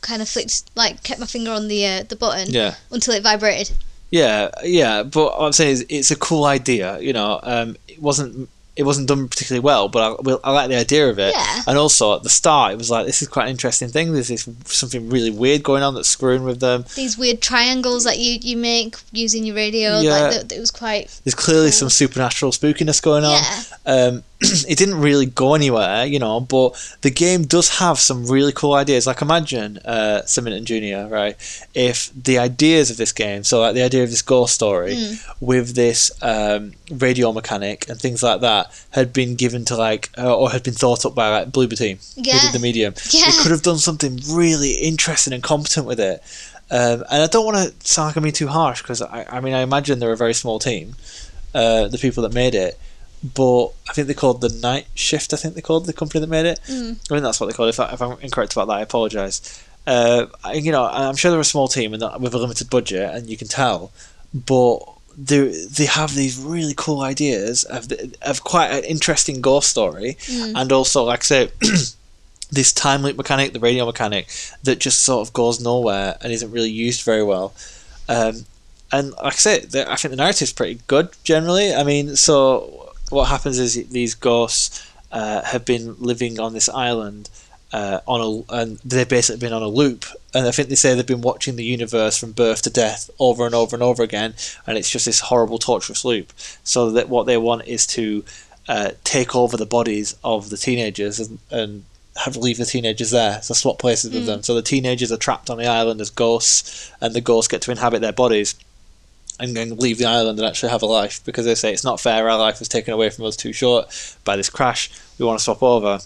kind of flicked, like, kept my finger on the uh, the button Yeah, until it vibrated. yeah, yeah. But what I'm saying is, it's a cool idea. You know, um, it wasn't it wasn't done particularly well, but I, I like the idea of it. Yeah. And also at the start, it was like this is quite an interesting thing. There's this something really weird going on that's screwing with them. These weird triangles that you, you make using your radio, Yeah. like that, it was quite There's clearly some supernatural spookiness going on. yeah. Um, it didn't really go anywhere, you know, but the game does have some really cool ideas. Like imagine uh, Simon Junior, right? If the ideas of this game, so like the idea of this ghost story Mm. with this um, radio mechanic and things like that, had been given to like uh, or had been thought up by like Bloober Team, who Yeah. did the medium. Yeah. They could have done something really interesting and competent with it. Um, and I don't want to sound like I'm being too harsh because I, I mean I imagine they're a very small team, uh, the people that made it. But I think they called the Night Shift. I think they called the company that made it. Mm. I think that's what they called. it. If, if I'm incorrect about that, I apologise. Uh, you know, I'm sure they're a small team and with a limited budget, and you can tell. But they they have these really cool ideas of the, of quite an interesting ghost story, Mm. and also like I say. This time loop mechanic, the radio mechanic, that just sort of goes nowhere and isn't really used very well. Um, and like I say, I think the narrative's pretty good generally. I mean, so what happens is these ghosts uh, have been living on this island uh, on a, and they've basically been on a loop. And I think they say they've been watching the universe from birth to death over and over and over again, and it's just this horrible, torturous loop. So that what they want is to uh, take over the bodies of the teenagers and, and have leave the teenagers there, so swap places with Mm. them. So the teenagers are trapped on the island as ghosts, and the ghosts get to inhabit their bodies and then leave the island and actually have a life because they say it's not fair. Our life was taken away from us too short by this crash. We want to swap over,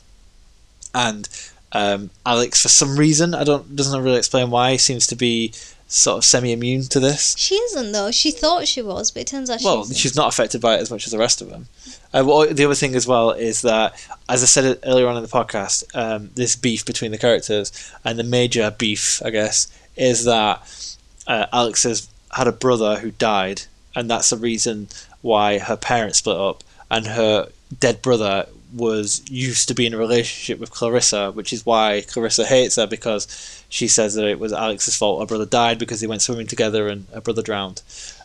and um, Alex, for some reason, I don't doesn't really explain why, seems to be sort of semi immune to this. She isn't though. She thought she was, but it turns out Well, she she's not affected by it as much as the rest of them. Uh, well, the other thing as well is that, as I said earlier on in the podcast, um, this beef between the characters and the major beef, I guess, is that uh, Alex has had a brother who died, and that's the reason why her parents split up, and her dead brother was used to be in a relationship with Clarissa, which is why Clarissa hates her because she says that it was Alex's fault. Her brother died because they went swimming together and her brother drowned.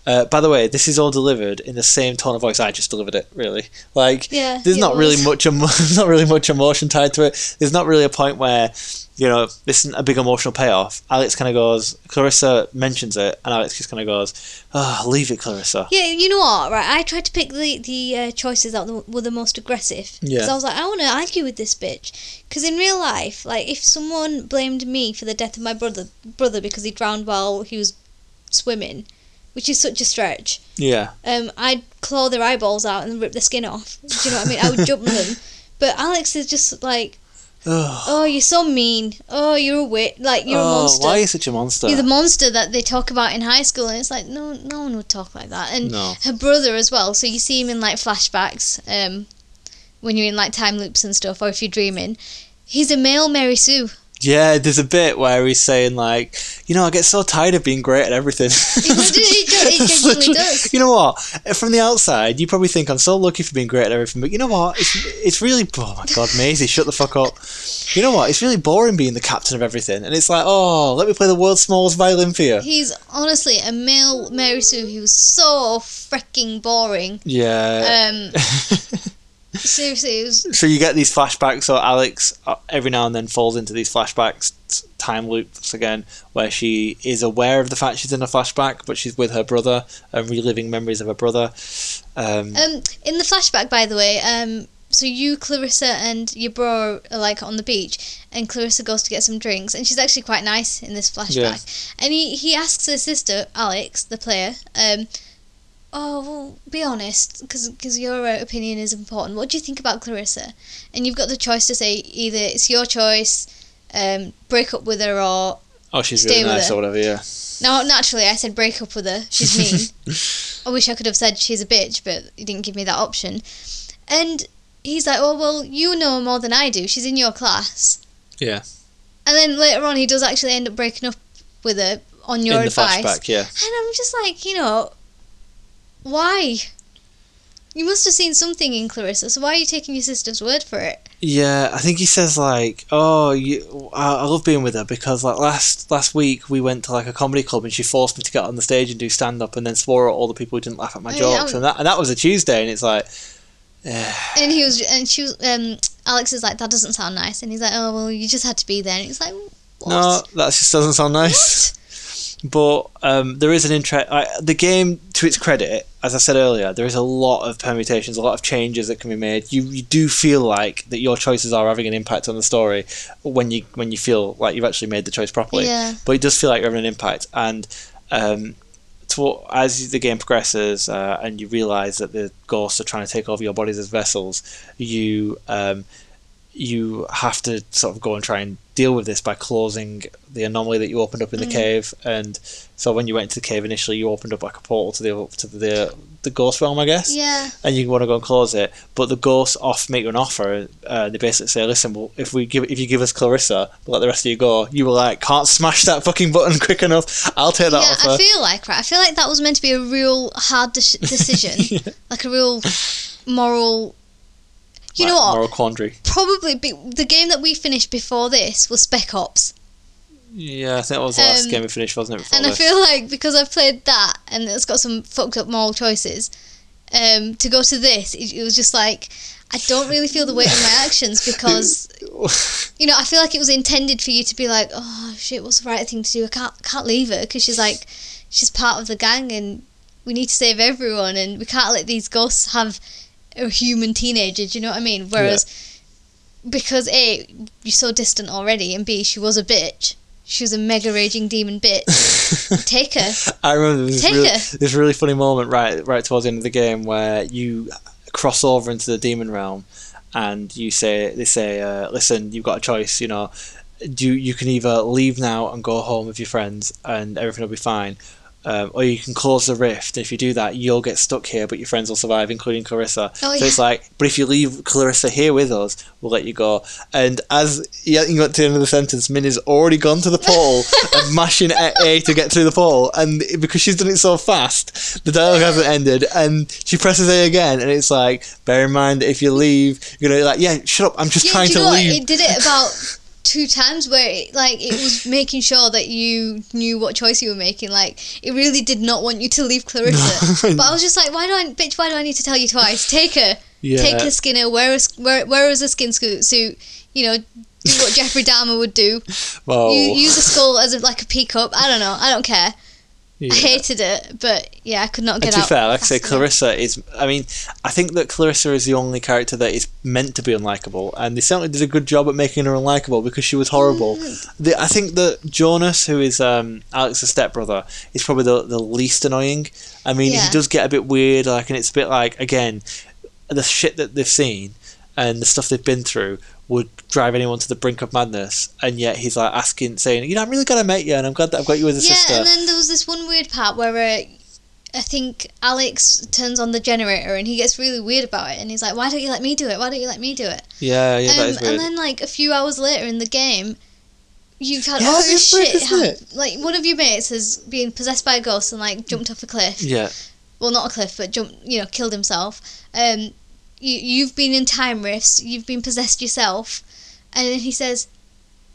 Uh, by the way, this is all delivered in the same tone of voice I just delivered it. Really, like Yeah, there's not really much, emo- there's not really much emotion tied to it. There's not really a point where you know this isn't a big emotional payoff. Alex kind of goes, Clarissa mentions it, and Alex just kind of goes, "Ah, leave it, Clarissa." Yeah, you know what? Right, I tried to pick the the uh, choices that were were the most aggressive. Yeah. Because I was like, I want to argue with this bitch. Because in real life, like, if someone blamed me for the death of my brother brother because he drowned while he was swimming, which is such a stretch, Yeah, um, I'd claw their eyeballs out and rip the skin off. Do you know what I mean? I would jump them. But Alex is just like, Ugh. oh, you're so mean. Oh, you're a wit. Like, you're a oh, monster. why are you such a monster? You're the monster that they talk about in high school, and it's like no, no one would talk like that. And No. her brother as well. So you see him in like flashbacks, um, when you're in like time loops and stuff, or if you're dreaming. He's a male Mary Sue. Yeah, there's a bit where he's saying like, you know, I get so tired of being great at everything. He literally- he gen- he It's genuinely literally- does. You know what? From the outside, you probably think I'm so lucky for being great at everything, but you know what? It's it's really oh my god, Maisie, shut the fuck up. You know what? It's really boring being the captain of everything, and it's like, oh, let me play the world's smallest violin for you. He's honestly a male Mary Sue. He was so freaking boring. Yeah. Um, seriously, it was so you get these flashbacks. So Alex uh, every now and then falls into these flashbacks, time loops again, where she is aware of the fact she's in a flashback, but she's with her brother and reliving memories of her brother. Um, Um, in the flashback, by the way, um, so you, Clarissa, and your bro are like on the beach, and Clarissa goes to get some drinks, and she's actually quite nice in this flashback. And he, he asks her sister, Alex, the player, um, oh, well, be honest, because your opinion is important. What do you think about Clarissa? And you've got the choice to say either it's your choice, um, break up with her, or oh, she's stay really nice her. or whatever. Yeah. now, naturally, I said break up with her. She's mean. I wish I could have said she's a bitch, but you didn't give me that option. And he's like, "Oh well, you know more than I do. She's in your class." Yeah. And then later on, he does actually end up breaking up with her on your in the advice. flashback, yeah. And I'm just like, you know, why? You must have seen something in Clarissa, so why are you taking your sister's word for it? Yeah, I think he says like, "Oh, you, I, I love being with her because like last last week we went to like a comedy club and she forced me to get on the stage and do stand up and then swore at all the people who didn't laugh at my Yeah, jokes and that and that was a Tuesday and it's like, eh, And he was, and she was, um, Alex is like, that doesn't sound nice. And he's like, oh well, you just had to be there. And he's like, what? no, that just doesn't sound nice. But um, there is an interest. The game, to its credit, as I said earlier, there is a lot of permutations, a lot of changes that can be made. You you do feel like that your choices are having an impact on the story when you when you feel like you've actually made the choice properly. Yeah. But it does feel like you're having an impact, and um, to, as the game progresses uh, and you realise that the ghosts are trying to take over your bodies as vessels, you um, you have to sort of go and try and deal with this by closing the anomaly that you opened up in the Mm. cave. And so when you went into the cave initially, you opened up like a portal to the to the the ghost realm, I guess. Yeah. And you want to go and close it, but the ghosts off make you an offer. Uh, they basically say, "Listen, well, if we give if you give us Clarissa, we'll let the rest of you go." You were like, "Can't smash that fucking button quick enough. I'll take that yeah, offer." I feel like right. I feel like that was meant to be a real hard de- decision, Yeah. like a real moral. You know what? Moral quandary. Probably be, the game that we finished before this was Spec Ops. Yeah, I think that was the last Um, game we finished, wasn't it? Before and I feel like because I've played that and it's got some fucked up moral choices, um, to go to this, it, it was just like I don't really feel the weight of my actions because you know I feel like it was intended for you to be like, oh shit, what's the right thing to do? I can't can't leave her because she's like she's part of the gang and we need to save everyone and we can't let these ghosts have a human teenager. Do you know what I mean? Whereas because a you're so distant already and b she was a bitch. She was a mega raging demon bitch. Take her. I remember this Take really, her. this really funny moment right right towards the end of the game where you cross over into the demon realm and you say they say uh, listen you've got a choice you know do you can either leave now and go home with your friends and everything will be fine um, or you can cause the rift. If you do that, you'll get stuck here, but your friends will survive, including Clarissa. Oh, so it's like, but if you leave Clarissa here with us, we'll let you go. And as you got to the end of the sentence, Min Minnie's already gone to the pole and mashing A A to get through the pole. And because she's done it so fast, the dialogue hasn't ended. And she presses A again, and it's like, bear in mind that if you leave, you're gonna be like, yeah, shut up, I'm just Yeah, trying to know what? leave. It did it about two times where it, like it was making sure that you knew what choice you were making. Like it really did not want you to leave Clarissa. No. but I was just like, why do I, bitch? Why do I need to tell you twice? Take her, Yeah. take her Skinner. Wear a wear, wear a skin suit. You know, do what Jeffrey Dahmer would do. Whoa. You use a skull as a, like a peacup. I don't know. I don't care. Yeah. I hated it, but yeah, I could not And get to be out. fair, like I say. Clarissa is. I mean, I think that Clarissa is the only character that is meant to be unlikable, and they certainly did a good job at making her unlikable because she was horrible. Mm. The, I think that Jonas, who is um, Alex's stepbrother, is probably the, the least annoying. I mean, Yeah. he does get a bit weird, like, and it's a bit like again, the shit that they've seen and the stuff they've been through would drive anyone to the brink of madness, and yet he's like asking, saying, "You know, I'm really glad I met you, and I'm glad that I've got you as a yeah, sister." and then there was this one weird part where uh, I think Alex turns on the generator and he gets really weird about it, and he's like, "Why don't you let me do it? Why don't you let me do it?" yeah, yeah, that um, is weird. and then like a few hours later in the game, you've had Yeah, all this is weird, shit. it? Like one of your mates has been possessed by a ghost and like jumped off a cliff. yeah. Well, not a cliff, but jumped. You know, killed himself. Um, you you've been in time rifts. You've been possessed yourself, and then he says,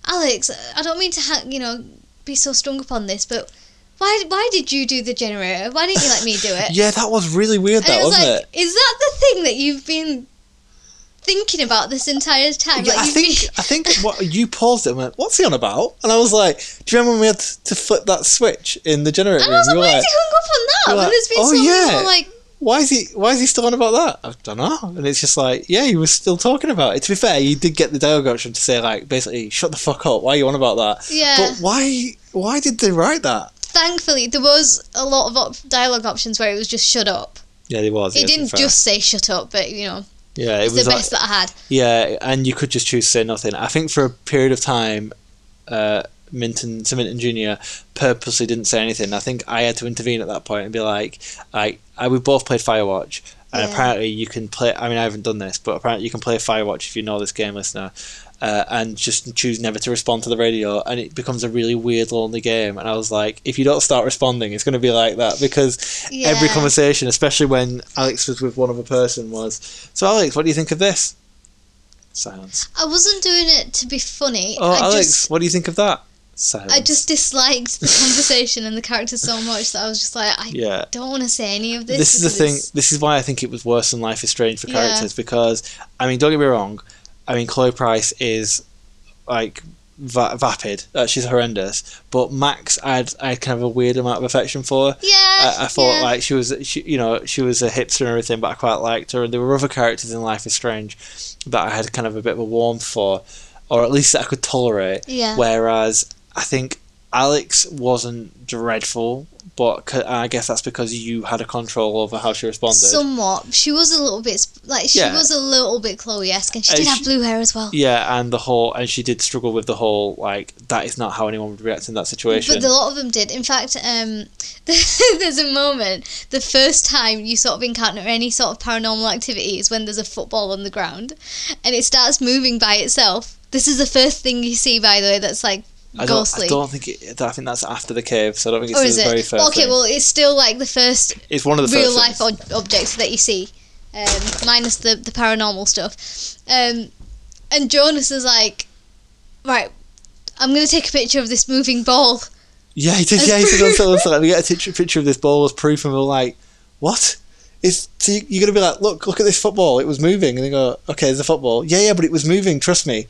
"Alex, I don't mean to ha- you know be so strung up on this, but." Why, why did you do the generator? Why didn't you let me do it? Yeah, that was really weird, that was wasn't like, it? is that the thing that you've been thinking about this entire time? Yeah, like I think been- I think what you paused it and went, "What's he on about?" And I was like, "Do you remember when we had to flip that switch in the generator and room?" I was like, why like, is he hung up on that? When there's been oh, so yeah. more, like, "Why is he? Why is he still on about that?" I don't know. And it's just like, yeah, he was still talking about it. To be fair, you did get the dialogue option to say like, basically, "Shut the fuck up." Why are you on about that? yeah. But why? Why did they write that? Thankfully, there was a lot of op- dialogue options where it was just shut up. Yeah, it was. it yeah, didn't just say shut up, but you know, Yeah, it it's was the like- best that I had. Yeah, and you could just choose to say nothing. I think for a period of time, uh, Minton, Sir Minton Junior, purposely didn't say anything. I think I had to intervene at that point and be like, "I, I we both played Firewatch, and Yeah. apparently you can play. I mean, I haven't done this, but apparently you can play Firewatch if you know this game, listener." Uh, and just choose never to respond to the radio, and it becomes a really weird, lonely game. And I was like, if you don't start responding, it's going to be like that because every conversation, especially when Alex was with one other person, was so. Alex, what do you think of this? Silence. I wasn't doing it to be funny. Oh, I Alex, just what do you think of that? Silence. I just disliked the conversation and the characters so much that I was just like, I yeah. don't want to say any of this. This, is the thing. it's- This is why I think it was worse than Life is Strange for Yeah. characters because I mean, don't get me wrong. I mean, Chloe Price is like va- vapid. Uh, she's horrendous. But Max, I had, I kind of a weird amount of affection for. Yeah, I, I thought yeah. like she was, she, you know, she was a hipster and everything, but I quite liked her. And there were other characters in Life is Strange that I had kind of a bit of a warmth for, or at least that I could tolerate. yeah. Whereas I think Alex wasn't dreadful, but I guess that's because you had a control over how she responded. Somewhat. She was a little bit like she Yeah. was a little bit Chloe-esque, and she Uh, did she- have blue hair as well. yeah, and the whole, and she did struggle with the whole like that is not how anyone would react in that situation. But a lot of them did. In fact, um, there's a moment. The first time you sort of encounter any sort of paranormal activity is when there's a football on the ground, and it starts moving by itself. This is the first thing you see, by the way. That's like I don't, ghostly. I don't think it, I think that's after the cave, so I don't think it's the is very it? first. okay, thing. well, it's still like the first it's one of the real first life ob- objects that you see, um, minus the, the paranormal stuff. Um, and Jonas is like, right, I'm gonna take a picture of this moving ball. Yeah, he did. Yeah, he did. Also, also, like, we get a picture, picture of this ball as proof, and we're like, "What?" It's so you- you're gonna be like, "Look, look at this football. It was moving." And they go, "Okay, there's a football. Yeah, yeah, but it was moving. Trust me."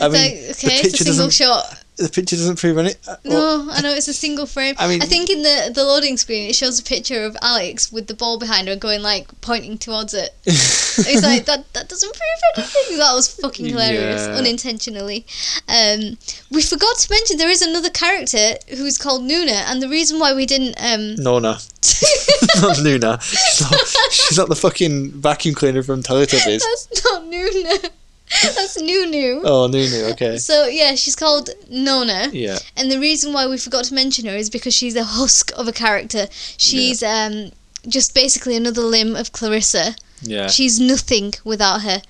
I It's mean, like, okay, the it's a single doesn't. shot. The picture doesn't prove any. uh, well, No, I know it's a single frame. I mean- I think in the the loading screen it shows a picture of Alex with the ball behind her going like pointing towards it. It's like that that doesn't prove anything. That was fucking hilarious, Yeah. unintentionally. Um, we forgot to mention there is another character who's called Nuna, and the reason why we didn't um, Nona, not Nuna. She's not, she's not the fucking vacuum cleaner from Teletubbies. that's not Nuna. That's Nunu. Oh, Nunu. Okay. So yeah, she's called Nona. Yeah. And the reason why we forgot to mention her is because she's a husk of a character. She's um just basically another limb of Clarissa. Yeah. She's nothing without her.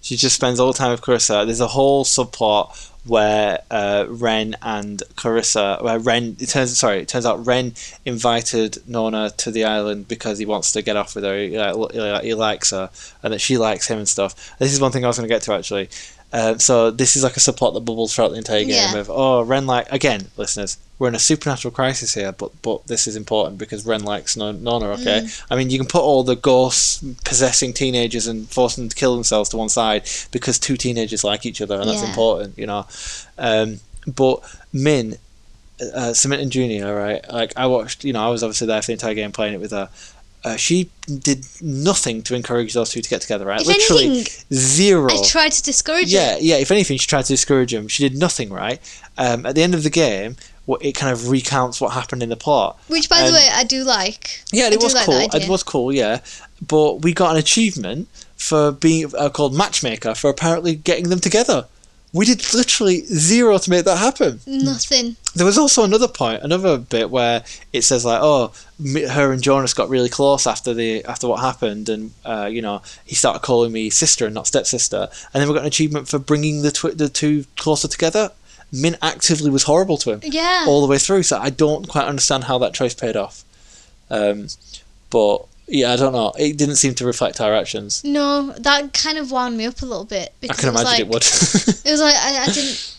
She just spends all the time with Clarissa. There's a whole subplot where uh, Ren and Clarissa, where Ren, it turns sorry, it turns out Ren invited Nona to the island because he wants to get off with her. He, he, he likes her, and that she likes him and stuff. This is one thing I was going to get to actually. Um, so this is like a subplot that bubbles throughout the entire game Yeah. of oh Ren like again listeners we're in a supernatural crisis here but but this is important because Ren likes Non- Nona okay Mm. I mean you can put all the ghosts possessing teenagers and forcing them to kill themselves to one side because two teenagers like each other and that's Yeah. important you know um, but Min uh, Samantha Junior right like I watched you know I was obviously there for the entire game playing it with her uh, she did nothing to encourage those two to get together right If literally anything, zero I tried to discourage yeah, her. yeah. If anything, she tried to discourage him. She did nothing right. Um, at the end of the game, what it kind of recounts what happened in the plot. Which, by Um, the way, I do like. Yeah, it was like cool. It was cool. Yeah, but we got an achievement for being uh, called matchmaker for apparently getting them together. We did literally zero to make that happen. Nothing. There was also another point, another bit where it says like, "Oh, me, her and Jonas got really close after the after what happened, and uh, you know he started calling me sister and not stepsister." And then we got an achievement for bringing the twi- the two closer together. Min actively was horrible to him Yeah. all the way through, so I don't quite understand how that choice paid off. Um, but yeah, I don't know. It didn't seem to reflect our actions. no, that kind of wound me up a little bit I because can it imagine like it would. it was like I, I didn't.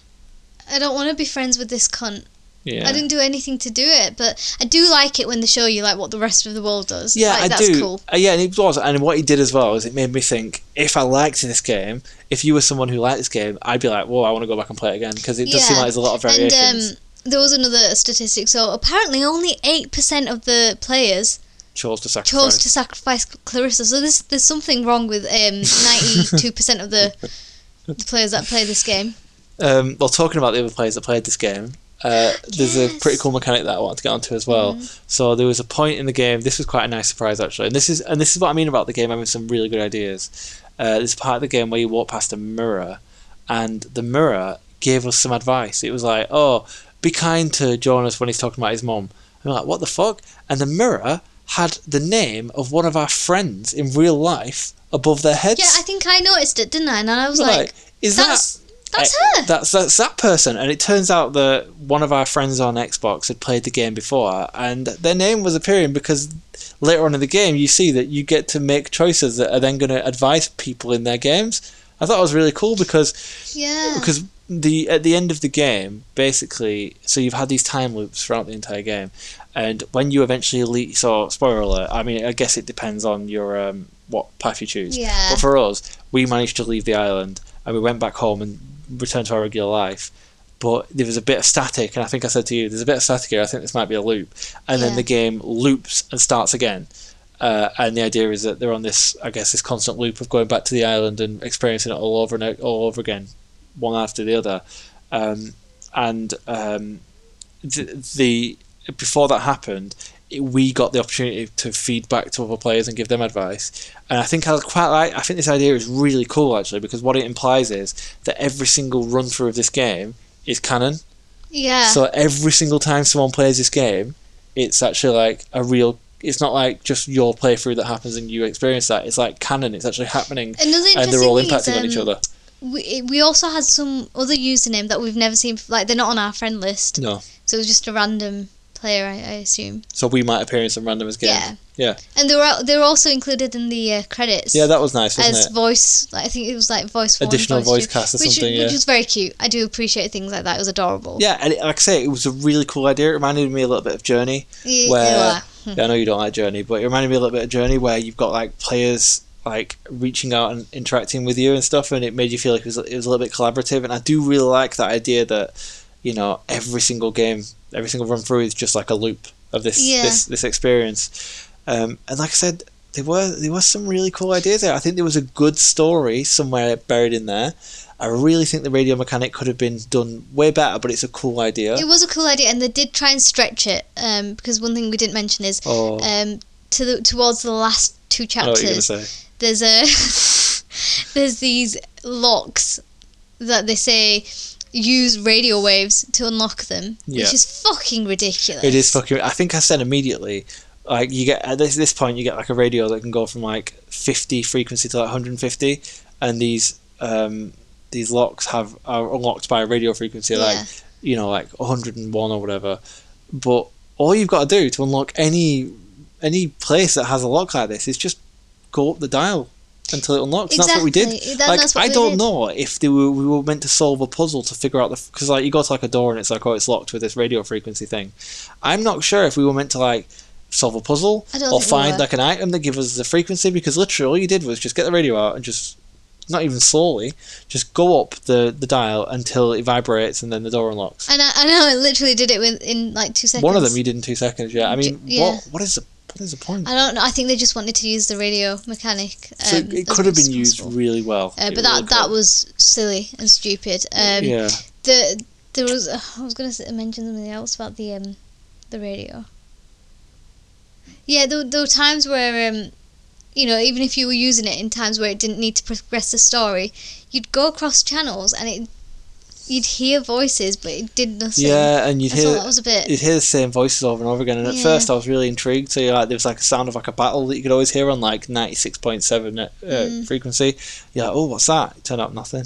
I don't want to be friends with this cunt. yeah. I didn't do anything to do it, but I do like it when they show you like what the rest of the world does. Yeah, like, I that's do. cool. Uh, yeah, and it was. And what he did as well is it made me think: if I liked this game, if you were someone who liked this game, I'd be like, "Whoa, I want to go back and play it again" because it does seem like there's a lot of variations. And um, there was another statistic. So apparently, only eight percent of the players chose to sacrifice. chose to sacrifice Clarissa. So there's there's something wrong with um, ninety-two percent of the, the players that play this game. Um, well, talking about the other players that played this game, uh, there's a pretty cool mechanic that I want to get onto as well. So there was a point in the game. This was quite a nice surprise actually, and this is and this is what I mean about the game having some really good ideas. Uh, there's a part of the game where you walk past a mirror, and the mirror gave us some advice. It was like, "Oh, be kind to Jonas when he's talking about his mum." And we're like, "What the fuck?" And the mirror had the name of one of our friends in real life above their heads. Yeah, I think I noticed it, didn't I? And I was We're like, "Is that's that?" that's Eh, her. That's that's that person, and it turns out that one of our friends on Xbox had played the game before, and their name was appearing because later on in the game you see that you get to make choices that are then going to advise people in their games. I thought it was really cool because yeah. because the at the end of the game, basically, so you've had these time loops throughout the entire game, and when you eventually leave, so spoiler alert. I mean, I guess it depends on your um, what path you choose. Yeah. But for us, we managed to leave the island and we went back home and returned to our regular life. But there was a bit of static, and I think I said to you, "There's a bit of static here. I think this might be a loop." And then the game loops and starts again. Uh, and the idea is that they're on this, I guess, this constant loop of going back to the island and experiencing it all over and all over again, one after the other. Um, and um, the, the before that happened, it, we got the opportunity to feed back to other players and give them advice. And I think I quite like. I think this idea is really cool actually because what it implies is that every single run through of this game is canon. yeah. So every single time someone plays this game, it's actually like a real. It's not like just your playthrough that happens and you experience that. It's like canon. It's actually happening, Another and they're all impacting is, on each um, other. We, we also had some other username that we've never seen. Like they're not on our friend list, No, so it was just a random player, I, I assume. So we might appear in some randomized game. Yeah. Yeah. And they were they were also included in the uh, credits. Yeah, that was nice, wasn't as it? voice, like, I think it was like voice one, Additional voice two, cast or which, something, which was very cute. I do appreciate things like that. It was adorable. Yeah, and it, like I say, it was a really cool idea. It reminded me a little bit of Journey. Yeah, where yeah. yeah, I know you don't like Journey, but it reminded me a little bit of Journey where you've got like players like reaching out and interacting with you and stuff, and it made you feel like it was it was a little bit collaborative. And I do really like that idea that you know every single game, every single run through is just like a loop of this Yeah. this this experience. Um, and like I said, there were there were some really cool ideas there. I think there was a good story somewhere buried in there. I really think the radio mechanic could have been done way better, but it's a cool idea. It was a cool idea, and they did try and stretch it. Um, because one thing we didn't mention is oh, um, to the towards the last two I know what you're gonna chapters. There's a there's these locks that they say use radio waves to unlock them, Yeah. which is fucking ridiculous. It is fucking. I think I said immediately. Like you get at this this point, you get like a radio that can go from like fifty frequency to like 150, and these um these locks have are unlocked by a radio frequency Yeah. like you know like 101 or whatever. But all you've got to do to unlock any any place that has a lock like this is just go up the dial until it unlocks. And That's what we did. Exactly. That- like I don't did. know if they were, we were meant to solve a puzzle to figure out the because like you go to like a door and it's like oh it's locked with this radio frequency thing. I'm not sure if we were meant to like solve a puzzle or think we find like an item that gives us the frequency because literally all you did was just get the radio out and just not even slowly just go up the, the dial until it vibrates and then the door unlocks. And I, I know I literally did it with, in like two seconds. One of them you did in two seconds. Yeah, I mean, yeah. what what is the is a point? I don't know. I think they just wanted to use the radio mechanic. Um, so it could have been used possible. really well. Uh, It but that really that was silly and stupid. Um, yeah. the there was uh, I was gonna mention something else about the um the radio. Yeah, there, there were times where um you know even if you were using it in times where it didn't need to progress the story, you'd go across channels and it you'd hear voices but it did nothing. Yeah, and you'd I hear that was a bit. you'd hear the same voices over and over again. And at Yeah. first, I was really intrigued. So you're like, there was like a sound of like a battle that you could always hear on like ninety six point seven uh, Mm. frequency. You're like, oh, what's that? It turned out nothing.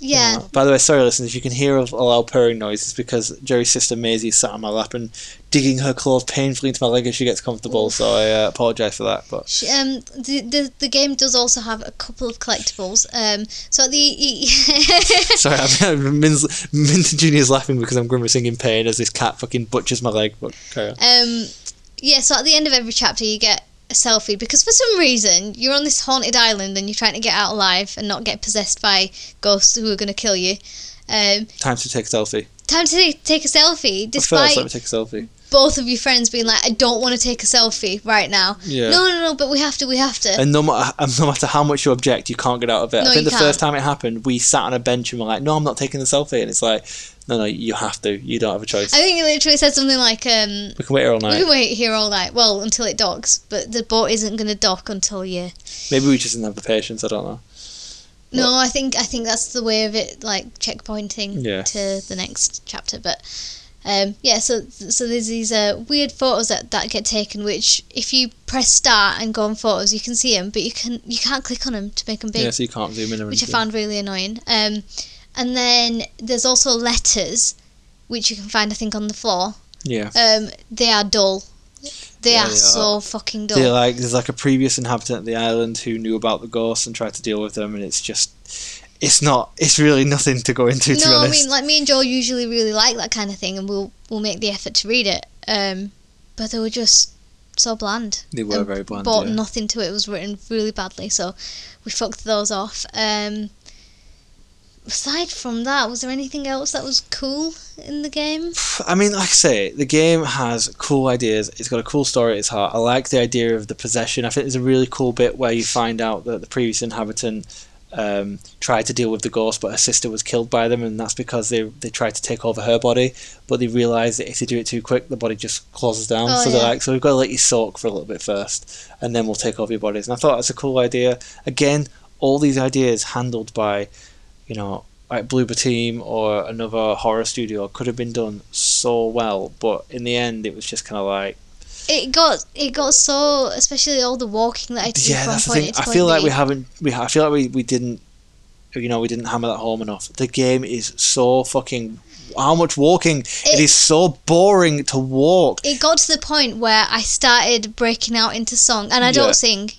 Yeah, by the way, sorry, listeners, if you can hear a, a loud purring noise, it's because Jerry's sister Maisie sat on my lap and digging her claws painfully into my leg as she gets comfortable. So I uh, apologise for that. But Sh- Um, the, the the game does also have a couple of collectibles. Um, so at the sorry, I'm, Min's, Minton Junior's laughing because I'm grimacing in pain as this cat fucking butchers my leg. But carry on. Um, yeah, so at the end of every chapter, you get a selfie because for some reason you're on this haunted island and you're trying to get out alive and not get possessed by ghosts who are going to kill you. Um, Time to take a selfie. time to take a selfie, despite first, let me take a selfie. both of your friends being like, "I don't want to take a selfie right now." Yeah. No, no, no, but we have to. We have to. And no matter, no matter how much you object, you can't get out of it. No, I think the first can't. time it happened, we sat on a bench and were like, "No, I'm not taking the selfie," and it's like, "No, no, you have to. You don't have a choice. I think it literally said something like, um, we can wait here all "We night." can wait here all night." Well, until it docks, but the boat isn't going to dock until you. Maybe we just didn't have the patience. I don't know. No, I think I think that's the way of it, like checkpointing Yeah. to the next chapter. But um, yeah, so so there's these uh, weird photos that, that get taken, which if you press start and go on photos, you can see them, but you can you can't click on them to make them big, Yeah, so you can't zoom in. which I found really annoying. Um, and then there's also letters, which you can find I think on the floor. Yeah. Um, they are dull. They Yeah, are they so fucking dull. They're like there's like a previous inhabitant of the island who knew about the ghosts and tried to deal with them, and it's just, it's not. It's really nothing to go into. to be no, I honest. mean, like me and Joel usually really like that kind of thing, and we'll we'll make the effort to read it. Um, but they were just so bland. they were very bland. Brought yeah. nothing to it. It was written really badly, so we fucked those off. Um, aside from that, was there anything else that was cool in the game? I mean, like I say, the game has cool ideas. It's got a cool story at its heart. I like the idea of the possession. I think there's a really cool bit where you find out that the previous inhabitant um, tried to deal with the ghost, but her sister was killed by them, and that's because they they tried to take over her body, but they realised that if they do it too quick, the body just closes down. Oh, so they're like, so we've got to let you soak for a little bit first, and then we'll take over your bodies. And I thought that's a cool idea. Again, all these ideas handled by, you know, like Bloober Team or another horror studio could have been done so well, but in the end, it was just kind of like, It got it got so, especially all the walking that I do yeah, that's the thing. I feel like we haven't, we, I feel like we, we didn't you know we didn't hammer that home enough. The game is so fucking. How much walking? it is so boring to walk. It got to the point where I started breaking out into song, and I don't sing.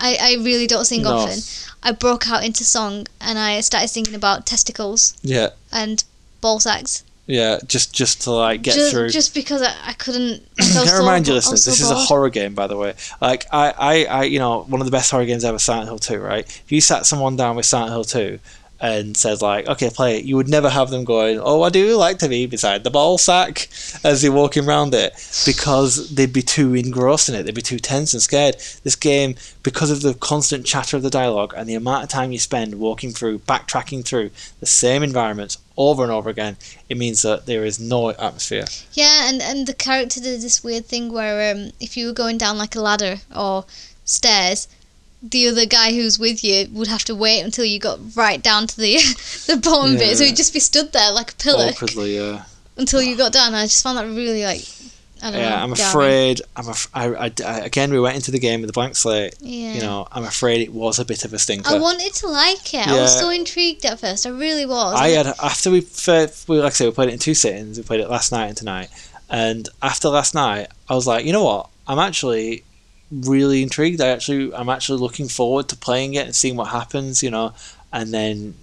I, I really don't sing No. often. I broke out into song, and I started singing about testicles Yeah, and ball sacks. yeah. Just just to like get just, through. just because I, I couldn't. Can I so remind you, listeners, so this is a horror game, by the way. Like, I, I, I, you know, one of the best horror games ever, Silent Hill 2, right? If you sat someone down with Silent Hill 2 and says like, okay, play it, you would never have them going, oh, I do like to be beside the ball sack as they're walking around it because they'd be too engrossed in it. They'd be too tense and scared. This game, because of the constant chatter of the dialogue and the amount of time you spend walking through, backtracking through the same environments over and over again, it means that there is no atmosphere. Yeah, and and the character did this weird thing where um, if you were going down like a ladder or stairs, the other guy who's with you would have to wait until you got right down to the the bottom bit, so Yeah. he'd just be stood there like a pillar Awkwardly, yeah. until you got down. I just found that really like I don't know. Yeah, I'm jarring. afraid. I'm af- I, I, I- again, we went into the game with a blank slate. Yeah. You know, I'm afraid it was a bit of a stinker. I wanted to like it. Yeah. I was so intrigued at first. I really was. I had after we first, we like I say we played it in two sittings. We played it last night and tonight, and after last night, I was like, you know what? I'm actually really intrigued. I actually, I'm actually looking forward to playing it and seeing what happens. You know, and then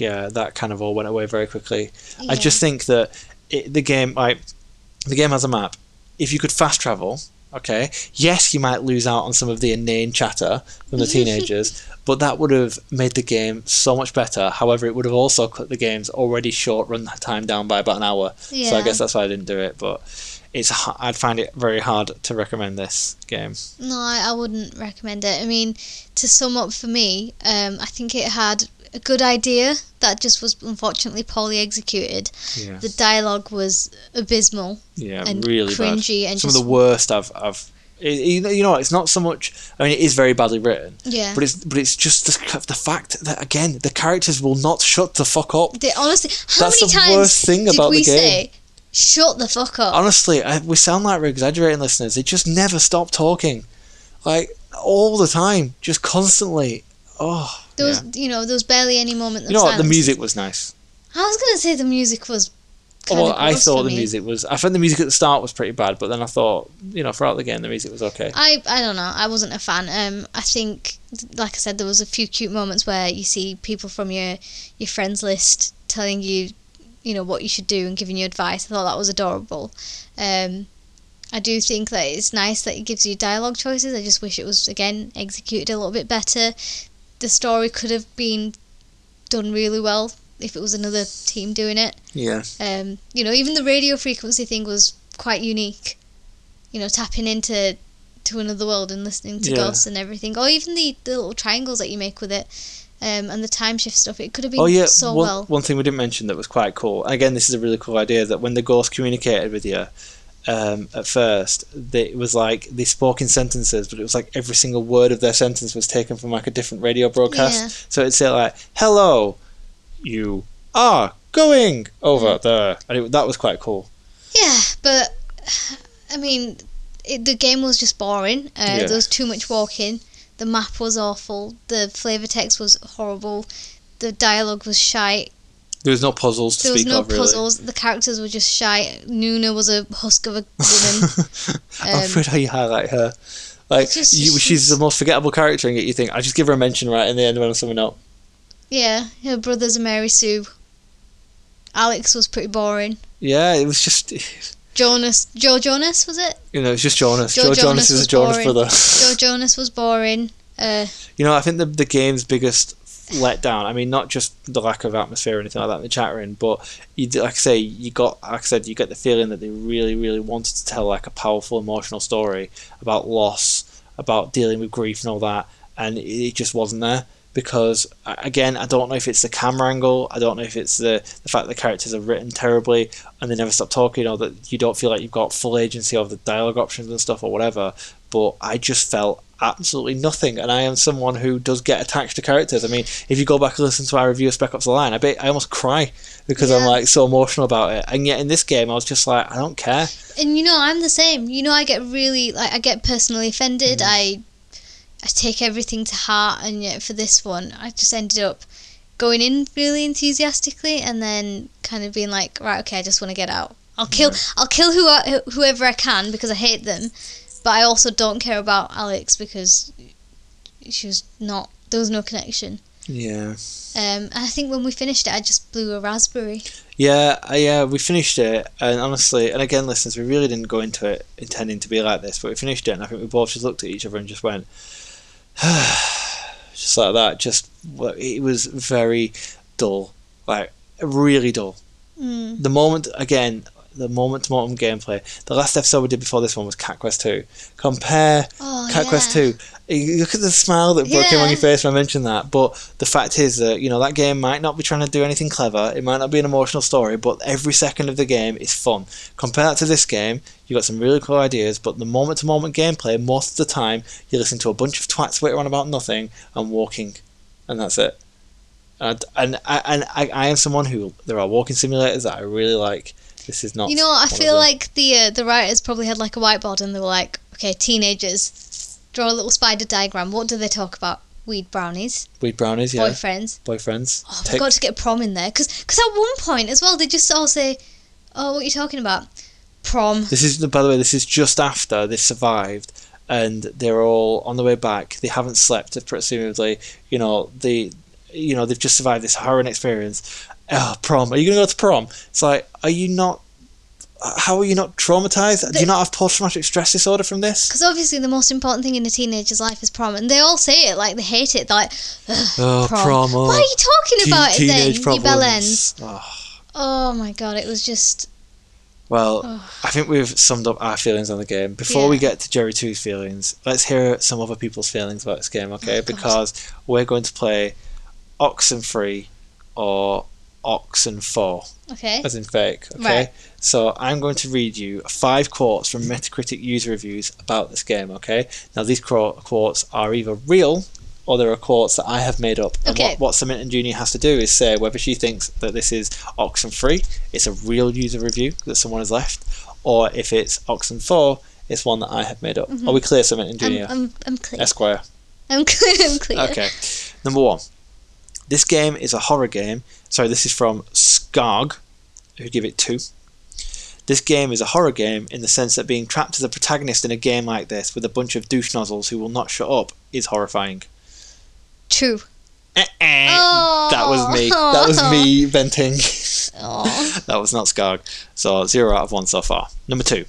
yeah, that kind of all went away very quickly. I just think that it, the game, like the game has a map. If you could fast travel, okay, yes, you might lose out on some of the inane chatter from the teenagers, but that would have made the game so much better. However, it would have also cut the game's already short run time down by about an hour. So I guess that's why I didn't do it. But it's I'd find it very hard to recommend this game. No, I, wouldn't recommend it. I mean, to sum up for me, um, I think it had a good idea that just was unfortunately poorly executed. Yeah, The dialogue was abysmal yeah, and really bad. cringy and Some just of the worst I've I've. it- you know, you know, it's not so much. I mean, it is very badly written, yeah. but it's but it's just the, the fact that again the characters will not shut the fuck up. They, honestly, how That's many the times worst thing did about we the game. say, "Shut the fuck up"? Honestly, I, we sound like we're exaggerating, listeners. They just never stop talking, like all the time, just constantly. Oh, there was, yeah. you know, there was barely any moment. Of you know what? The music was nice. I was gonna say the music was. Kind well, of I thought for the me. music was. I thought the music at the start was pretty bad, but then I thought, you know, throughout the game, the music was okay. I I don't know. I wasn't a fan. Um, I think, like I said, there was a few cute moments where you see people from your your friends list telling you, you know, what you should do and giving you advice. I thought that was adorable. Um, I do think that it's nice that it gives you dialogue choices. I just wish it was again executed a little bit better. The story could have been done really well if it was another team doing it. Yeah, Um, you know, even the radio frequency thing was quite unique. You know, tapping into to another world and listening to Yeah. ghosts and everything, or even the, the little triangles that you make with it, um, and the time shift stuff. It could have been Oh yeah, so one, well. one thing we didn't mention that was quite cool. Again, this is a really cool idea that when the ghost communicated with you um, at first, they, it was like they spoke in sentences, but it was like every single word of their sentence was taken from like a different radio broadcast. Yeah. So it'd say like, "Hello, you are going over there," and it, that was quite cool. Yeah, but I mean, it, the game was just boring. Uh, Yeah. There was too much walking. The map was awful. The flavor text was horrible. The dialogue was shite. There was no puzzles to There was speak no of, really. puzzles. The characters were just shite. Nuna was a husk of a woman. I'm Um, afraid how you highlight her. Like just- you, she's the most forgettable character, and yet you think I just give her a mention right in the end when I'm summing up. Yeah, her brother's a Mary Sue. Alex was pretty boring. Yeah, it was just Jonas, Joe Jonas was it? you know it's just Jonas. Joe Joe, Jonas, Jonas is a Jonas boring. brother. Joe Jonas was boring. Uh, You know, I think the the game's biggest letdown. I mean, not just the lack of atmosphere or anything like that in the chat room, but you like I say, you got like I said, you get the feeling that they really, really wanted to tell like a powerful emotional story about loss, about dealing with grief and all that, and it just wasn't there. Because again, I don't know if it's the camera angle, I don't know if it's the the fact that the characters are written terribly and they never stop talking, or that you don't feel like you've got full agency of the dialogue options and stuff or whatever. But I just felt absolutely nothing, and I am someone who does get attached to characters. I mean, if you go back and listen to our review of Spec Ops: The Line, I bet I almost cry because I'm like so emotional about it. And yet in this game, I was just like, I don't care. and you know, I'm the same. You know, I get really like I get personally offended. Mm-hmm. I I take everything to heart, and yet for this one, I just ended up going in really enthusiastically and then kind of being like, right, okay, I just want to get out. I'll kill, I'll kill who I, whoever I can because I hate them, but I also don't care about Alex because she was not. There was no connection. Yeah. Um, and I think when we finished it, I just blew a raspberry. Yeah, uh, yeah, we finished it, and honestly, and again, listeners, we really didn't go into it intending to be like this, but we finished it, and I think we both just looked at each other and just went, just like that. Just it was very dull, like really dull. Mm. The moment again, the moment to moment gameplay. The last episode we did before this one was Cat Quest Two. Compare Oh, Cat yeah. Quest Two. You Look at the smile that broke in on your face when I mentioned that. But the fact is that you know that game might not be trying to do anything clever. It might not be an emotional story, but every second of the game is fun. Compare that to this game. you've got some really cool ideas, but the moment to moment gameplay, most of the time, you listen to a bunch of twats witter on about nothing and walking, and that's it. And and I and I, I am someone who there are walking simulators that I really like. This is not. You know? I feel like the uh, the writers probably had like a whiteboard and they were like, okay, teenagers, draw a little spider diagram. What do they talk about? Weed brownies, weed brownies, yeah, boyfriends. boyfriends. Oh, Take- got to get prom in there because because at one point as well they just all say, "Oh, what are you talking about? Prom." This is by the way, this is just after they've survived and they're all on the way back. They haven't slept, presumably. You know, they, you know, they've just survived this horrible experience. Oh, prom. Are you going to go to prom? It's like, are you not? How are you not traumatized? Do you not have post traumatic stress disorder from this? Because obviously the most important thing in a teenager's life is prom, and they all say it like they hate it. They're like, Ugh, Oh, prom. prom. oh, Why are you talking teen- about it then, teenage you problems. bellends? Oh, Oh my god, it was just. well, Ugh. I think we've summed up our feelings on the game. Before we get to Jerry 2's feelings, let's hear some other people's feelings about this game, okay? Oh, because we're going to play Oxenfree or Oxen4, Okay. as in fake, okay? Right. So I'm going to read you five quotes from Metacritic user reviews about this game, okay? Now, these quotes are either real or there are quotes that I have made up. And Okay. what, what Samantha Junior has to do is say whether she thinks that this is Oxenfree, it's a real user review that someone has left, or if it's Oxen4, it's one that I have made up. Mm-hmm. Are we clear, Samantha I'm, Junior? I'm, I'm clear. Esquire. I'm clear. I'm clear. Okay. Number one. This game is a horror game. Sorry, this is from Skarg, who give it two. This game is a horror game in the sense that being trapped as a protagonist in a game like this with a bunch of douche nozzles who will not shut up is horrifying. Two. Eh-eh. Oh. That was me. That was me oh. venting. Oh. that was not Skarg. So zero out of one so far. Number two,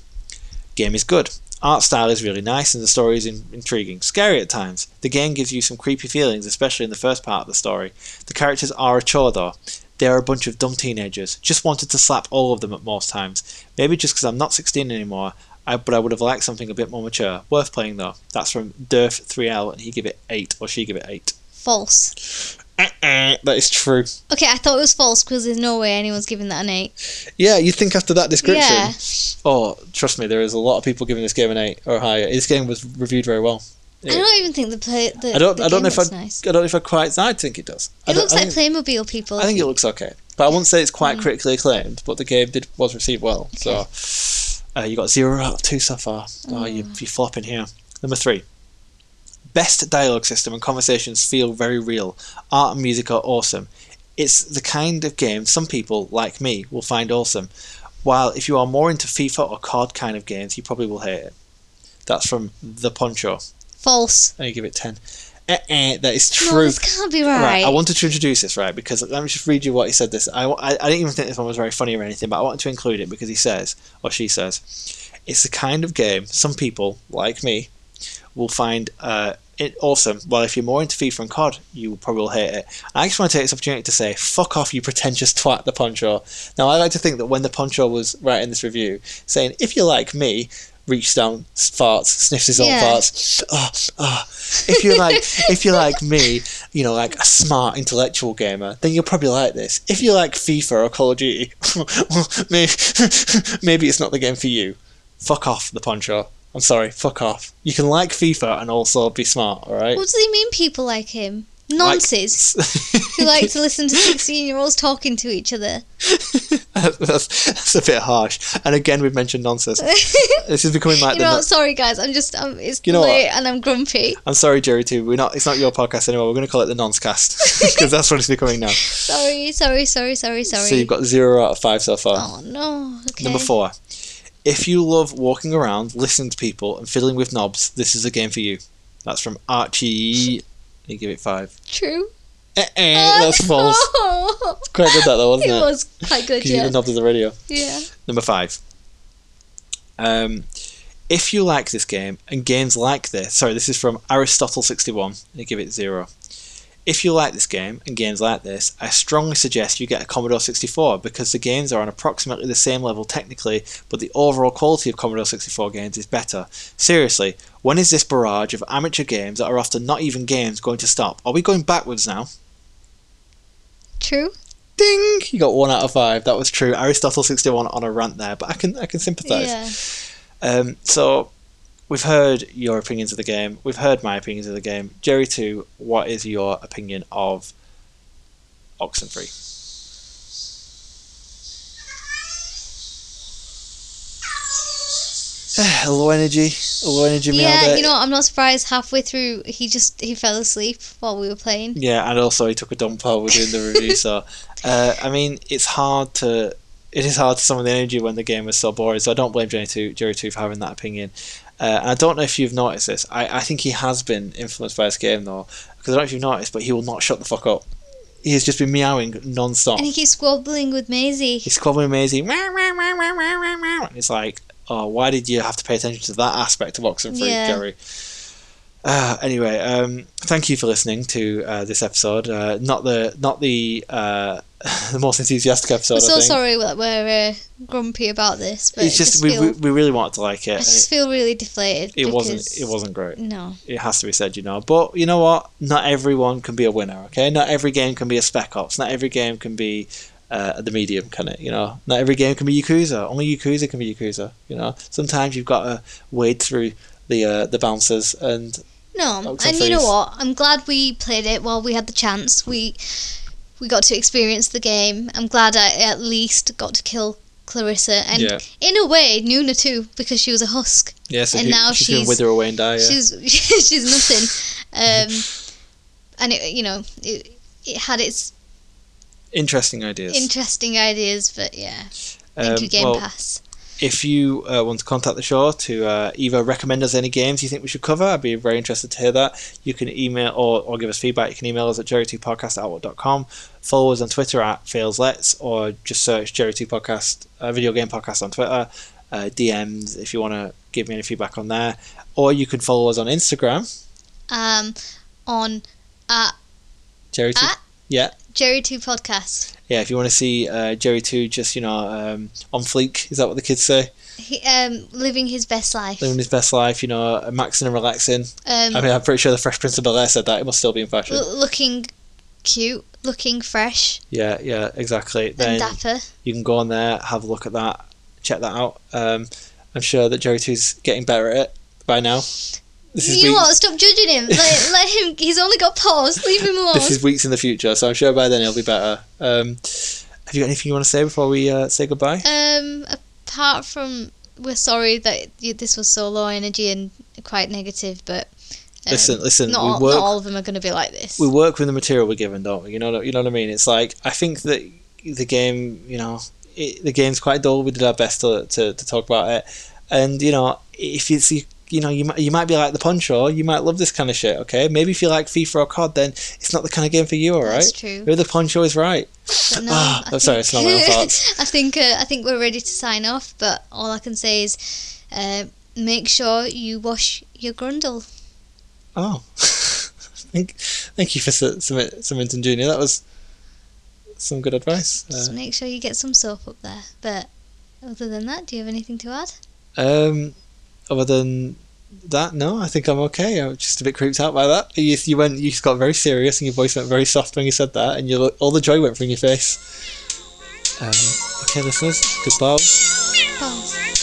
game is good. Art style is really nice and the story is in- intriguing. Scary at times. The game gives you some creepy feelings, especially in the first part of the story. The characters are a chore though. They are a bunch of dumb teenagers. Just wanted to slap all of them at most times. Maybe just because I'm not 16 anymore. I, but I would have liked something a bit more mature. Worth playing though. That's from Durf3L and he give it 8 or she give it 8. False. Eh-eh, that is true. Okay, I thought it was false because there's no way anyone's giving that an eight. Yeah, you'd think after that description. Yeah. Oh, trust me, there is a lot of people giving this game an eight or higher. This game was reviewed very well. I don't even think the play. The, I don't. The I don't know if I. nice. I don't know if I quite. I think it does. I It looks I like think, Playmobil people. I think it looks okay, but I wouldn't say it's quite Mm. critically acclaimed. But the game did was received well. So uh, you got zero out of two so far. Oh, you Mm. you're flopping here. Number three. Best dialogue system and conversations feel very real. Art and music are awesome. It's the kind of game some people, like me, will find awesome. While if you are more into FIFA or COD kind of games, you probably will hate it. That's from The Poncho. False. And you give it 10. Eh, eh, that is No, true. this can't be right. I wanted to introduce this, right, because let me just read you what he said this. I, I, I didn't even think this one was very funny or anything, but I wanted to include it because he says, or she says, it's the kind of game some people, like me, will find uh, it awesome. Well, if you're more into FIFA and COD, you probably will hate it. I just want to take this opportunity to say, fuck off, you pretentious twat, the Poncho. Now, I like to think that when the Poncho was writing this review, saying, if you're like me, reaches down, farts, sniffs his own Yeah. farts. Oh, oh. If you're like, if you're like me, you know, like a smart intellectual gamer, then you'll probably like this. If you like FIFA or Call of Duty, maybe, maybe it's not the game for you. Fuck off, the Poncho. I'm sorry, fuck off. You can like FIFA and also be smart, alright? What does he mean? People like him? Nonsense. Who like to listen to sixteen-year-olds talking to each other? that's, that's a bit harsh. And again, we've mentioned nonsense. This is becoming like you the. know, no- sorry guys, I'm just um, it's You know what? and I'm grumpy. I'm sorry, Jerry. Too. We're not. It's not your podcast anymore. We're going to call it the nonce cast because that's what it's becoming now. Sorry, sorry, sorry, sorry, sorry. So you've got zero out of five so far. Oh no. Okay. Number four. If you love walking around, listening to people, and fiddling with knobs, this is a game for you. That's from Archie. You give it five. True. Eh, eh, that's false. Oh, Quite good that though, wasn't it it? was quite good, Because you yeah. the knob of the radio. Yeah. Number five. Um, if you like this game and games like this, sorry, this is from Aristotle61. I give it zero. If you like this game and games like this, I strongly suggest you get a Commodore 64 because the games are on approximately the same level technically, but the overall quality of Commodore 64 games is better. Seriously, when is this barrage of amateur games that are often not even games going to stop? Are we going backwards now? True. Ding! You got one out of five. That was true. Aristotle 61 on a rant there, but I can I can sympathise. Yeah. Um, so we've heard your opinions of the game. We've heard my opinions of the game. Jerry, too. What is your opinion of Oxenfree? low energy, low energy Yeah, there. you know, what, I'm not surprised. Halfway through, he just he fell asleep while we were playing. Yeah, and also he took a dump while we were doing the review. so, uh, I mean, it's hard to it is hard to summon the energy when the game was so boring. So I don't blame Jerry Two Jerry Two for having that opinion. Uh, and I don't know if you've noticed this. I, I think he has been influenced by this game though, because I don't know if you've noticed, but he will not shut the fuck up. He has just been meowing non-stop. And he keeps squabbling with Maisie. He's squabbling amazing. It's like, oh, why did you have to pay attention to that aspect of Oxenfree, Yeah. Jerry? Uh, anyway, um, thank you for listening to uh, this episode. Uh, not the not the uh, the most enthusiastic episode. I'm so sorry that we're uh, grumpy about this, but It's just, just we, feel, we, really wanted to like it. I just It, feel really deflated. it wasn't it wasn't great. No. It has to be said, you know. But you know what? Not everyone can be a winner. Okay, not every game can be a Spec Ops. Not every game can be uh, the medium, can it? You know, not every game can be Yakuza. Only Yakuza can be Yakuza. You know, sometimes you've got to wade through the uh, the bouncers and No, and and you know what? I'm glad we played it while we had the chance. We we got to experience the game. I'm glad I at least got to kill Clarissa, and Yeah. in a way, Nona too, because she was a husk. yeah. So And who- now she's, gonna wither away and die. Yeah. She's she's nothing, um, and it you know it, it had its Interesting ideas. interesting ideas, but yeah, thank Um, you Game well, Pass. If you uh, want to contact the show to uh, either recommend us any games you think we should cover, I'd be very interested to hear that. You can email or, or give us feedback. You can email us at jerry2podcast at outlook.com. Follow us on Twitter at failslets or just search Jerry2 Podcast, uh, Video Game Podcast on Twitter. Uh, DMs if you want to give me any feedback on there. Or you can follow us on Instagram, Um, on at Jerry2. At? Yeah. Jerry Two Podcast. Yeah, if you want to see uh, Jerry2 just, you know, um, on fleek, is that what the kids say? He, um, living his best life. Living his best life, you know, maxing and relaxing. Um, I mean, I'm pretty sure the Fresh Prince of Bel Air said that. It must still be in fashion. l- looking cute, looking fresh Yeah, yeah, exactly. and Then dapper. you can go on there, have a look at that, check that out. Um, I'm sure that Jerry Two's getting better at it by now. This is You know weeks, what? Stop judging him. Let, let him. He's only got paws. Leave him alone. this is weeks in the future, so I'm sure by then he'll be better. Um, have you got anything you want to say before we uh, say goodbye? Um, apart from we're sorry that this was so low energy and quite negative, but um, Listen, listen, not, we all, work- not all of them are going to be like this. we work with the material we're given, don't we? You know, you know what I mean. It's like I think that the game, you know, it, the game's quite dull. We did our best to, to, to talk about it, and you know, if you see. You know, you might you might be like the Poncho. You might love this kind of shit. Okay, maybe if you like FIFA or COD, then it's not the kind of game for you. All right, That's true. maybe the Poncho is right. But no, I I'm sorry, it's not my thoughts. I think uh, I think we're ready to sign off, but all I can say is, uh, make sure you wash your grundle. Oh, thank thank you for Sir Junior. That was some good advice. Just Uh, make sure you get some soap up there. But other than that, do you have anything to add? Um, other than that, no, I think I'm okay. I was just a bit creeped out by that. You, you went, you just got very serious, and your voice went very soft when you said that, and you all the joy went from your face. Um, okay, listeners, goodbye. Balls.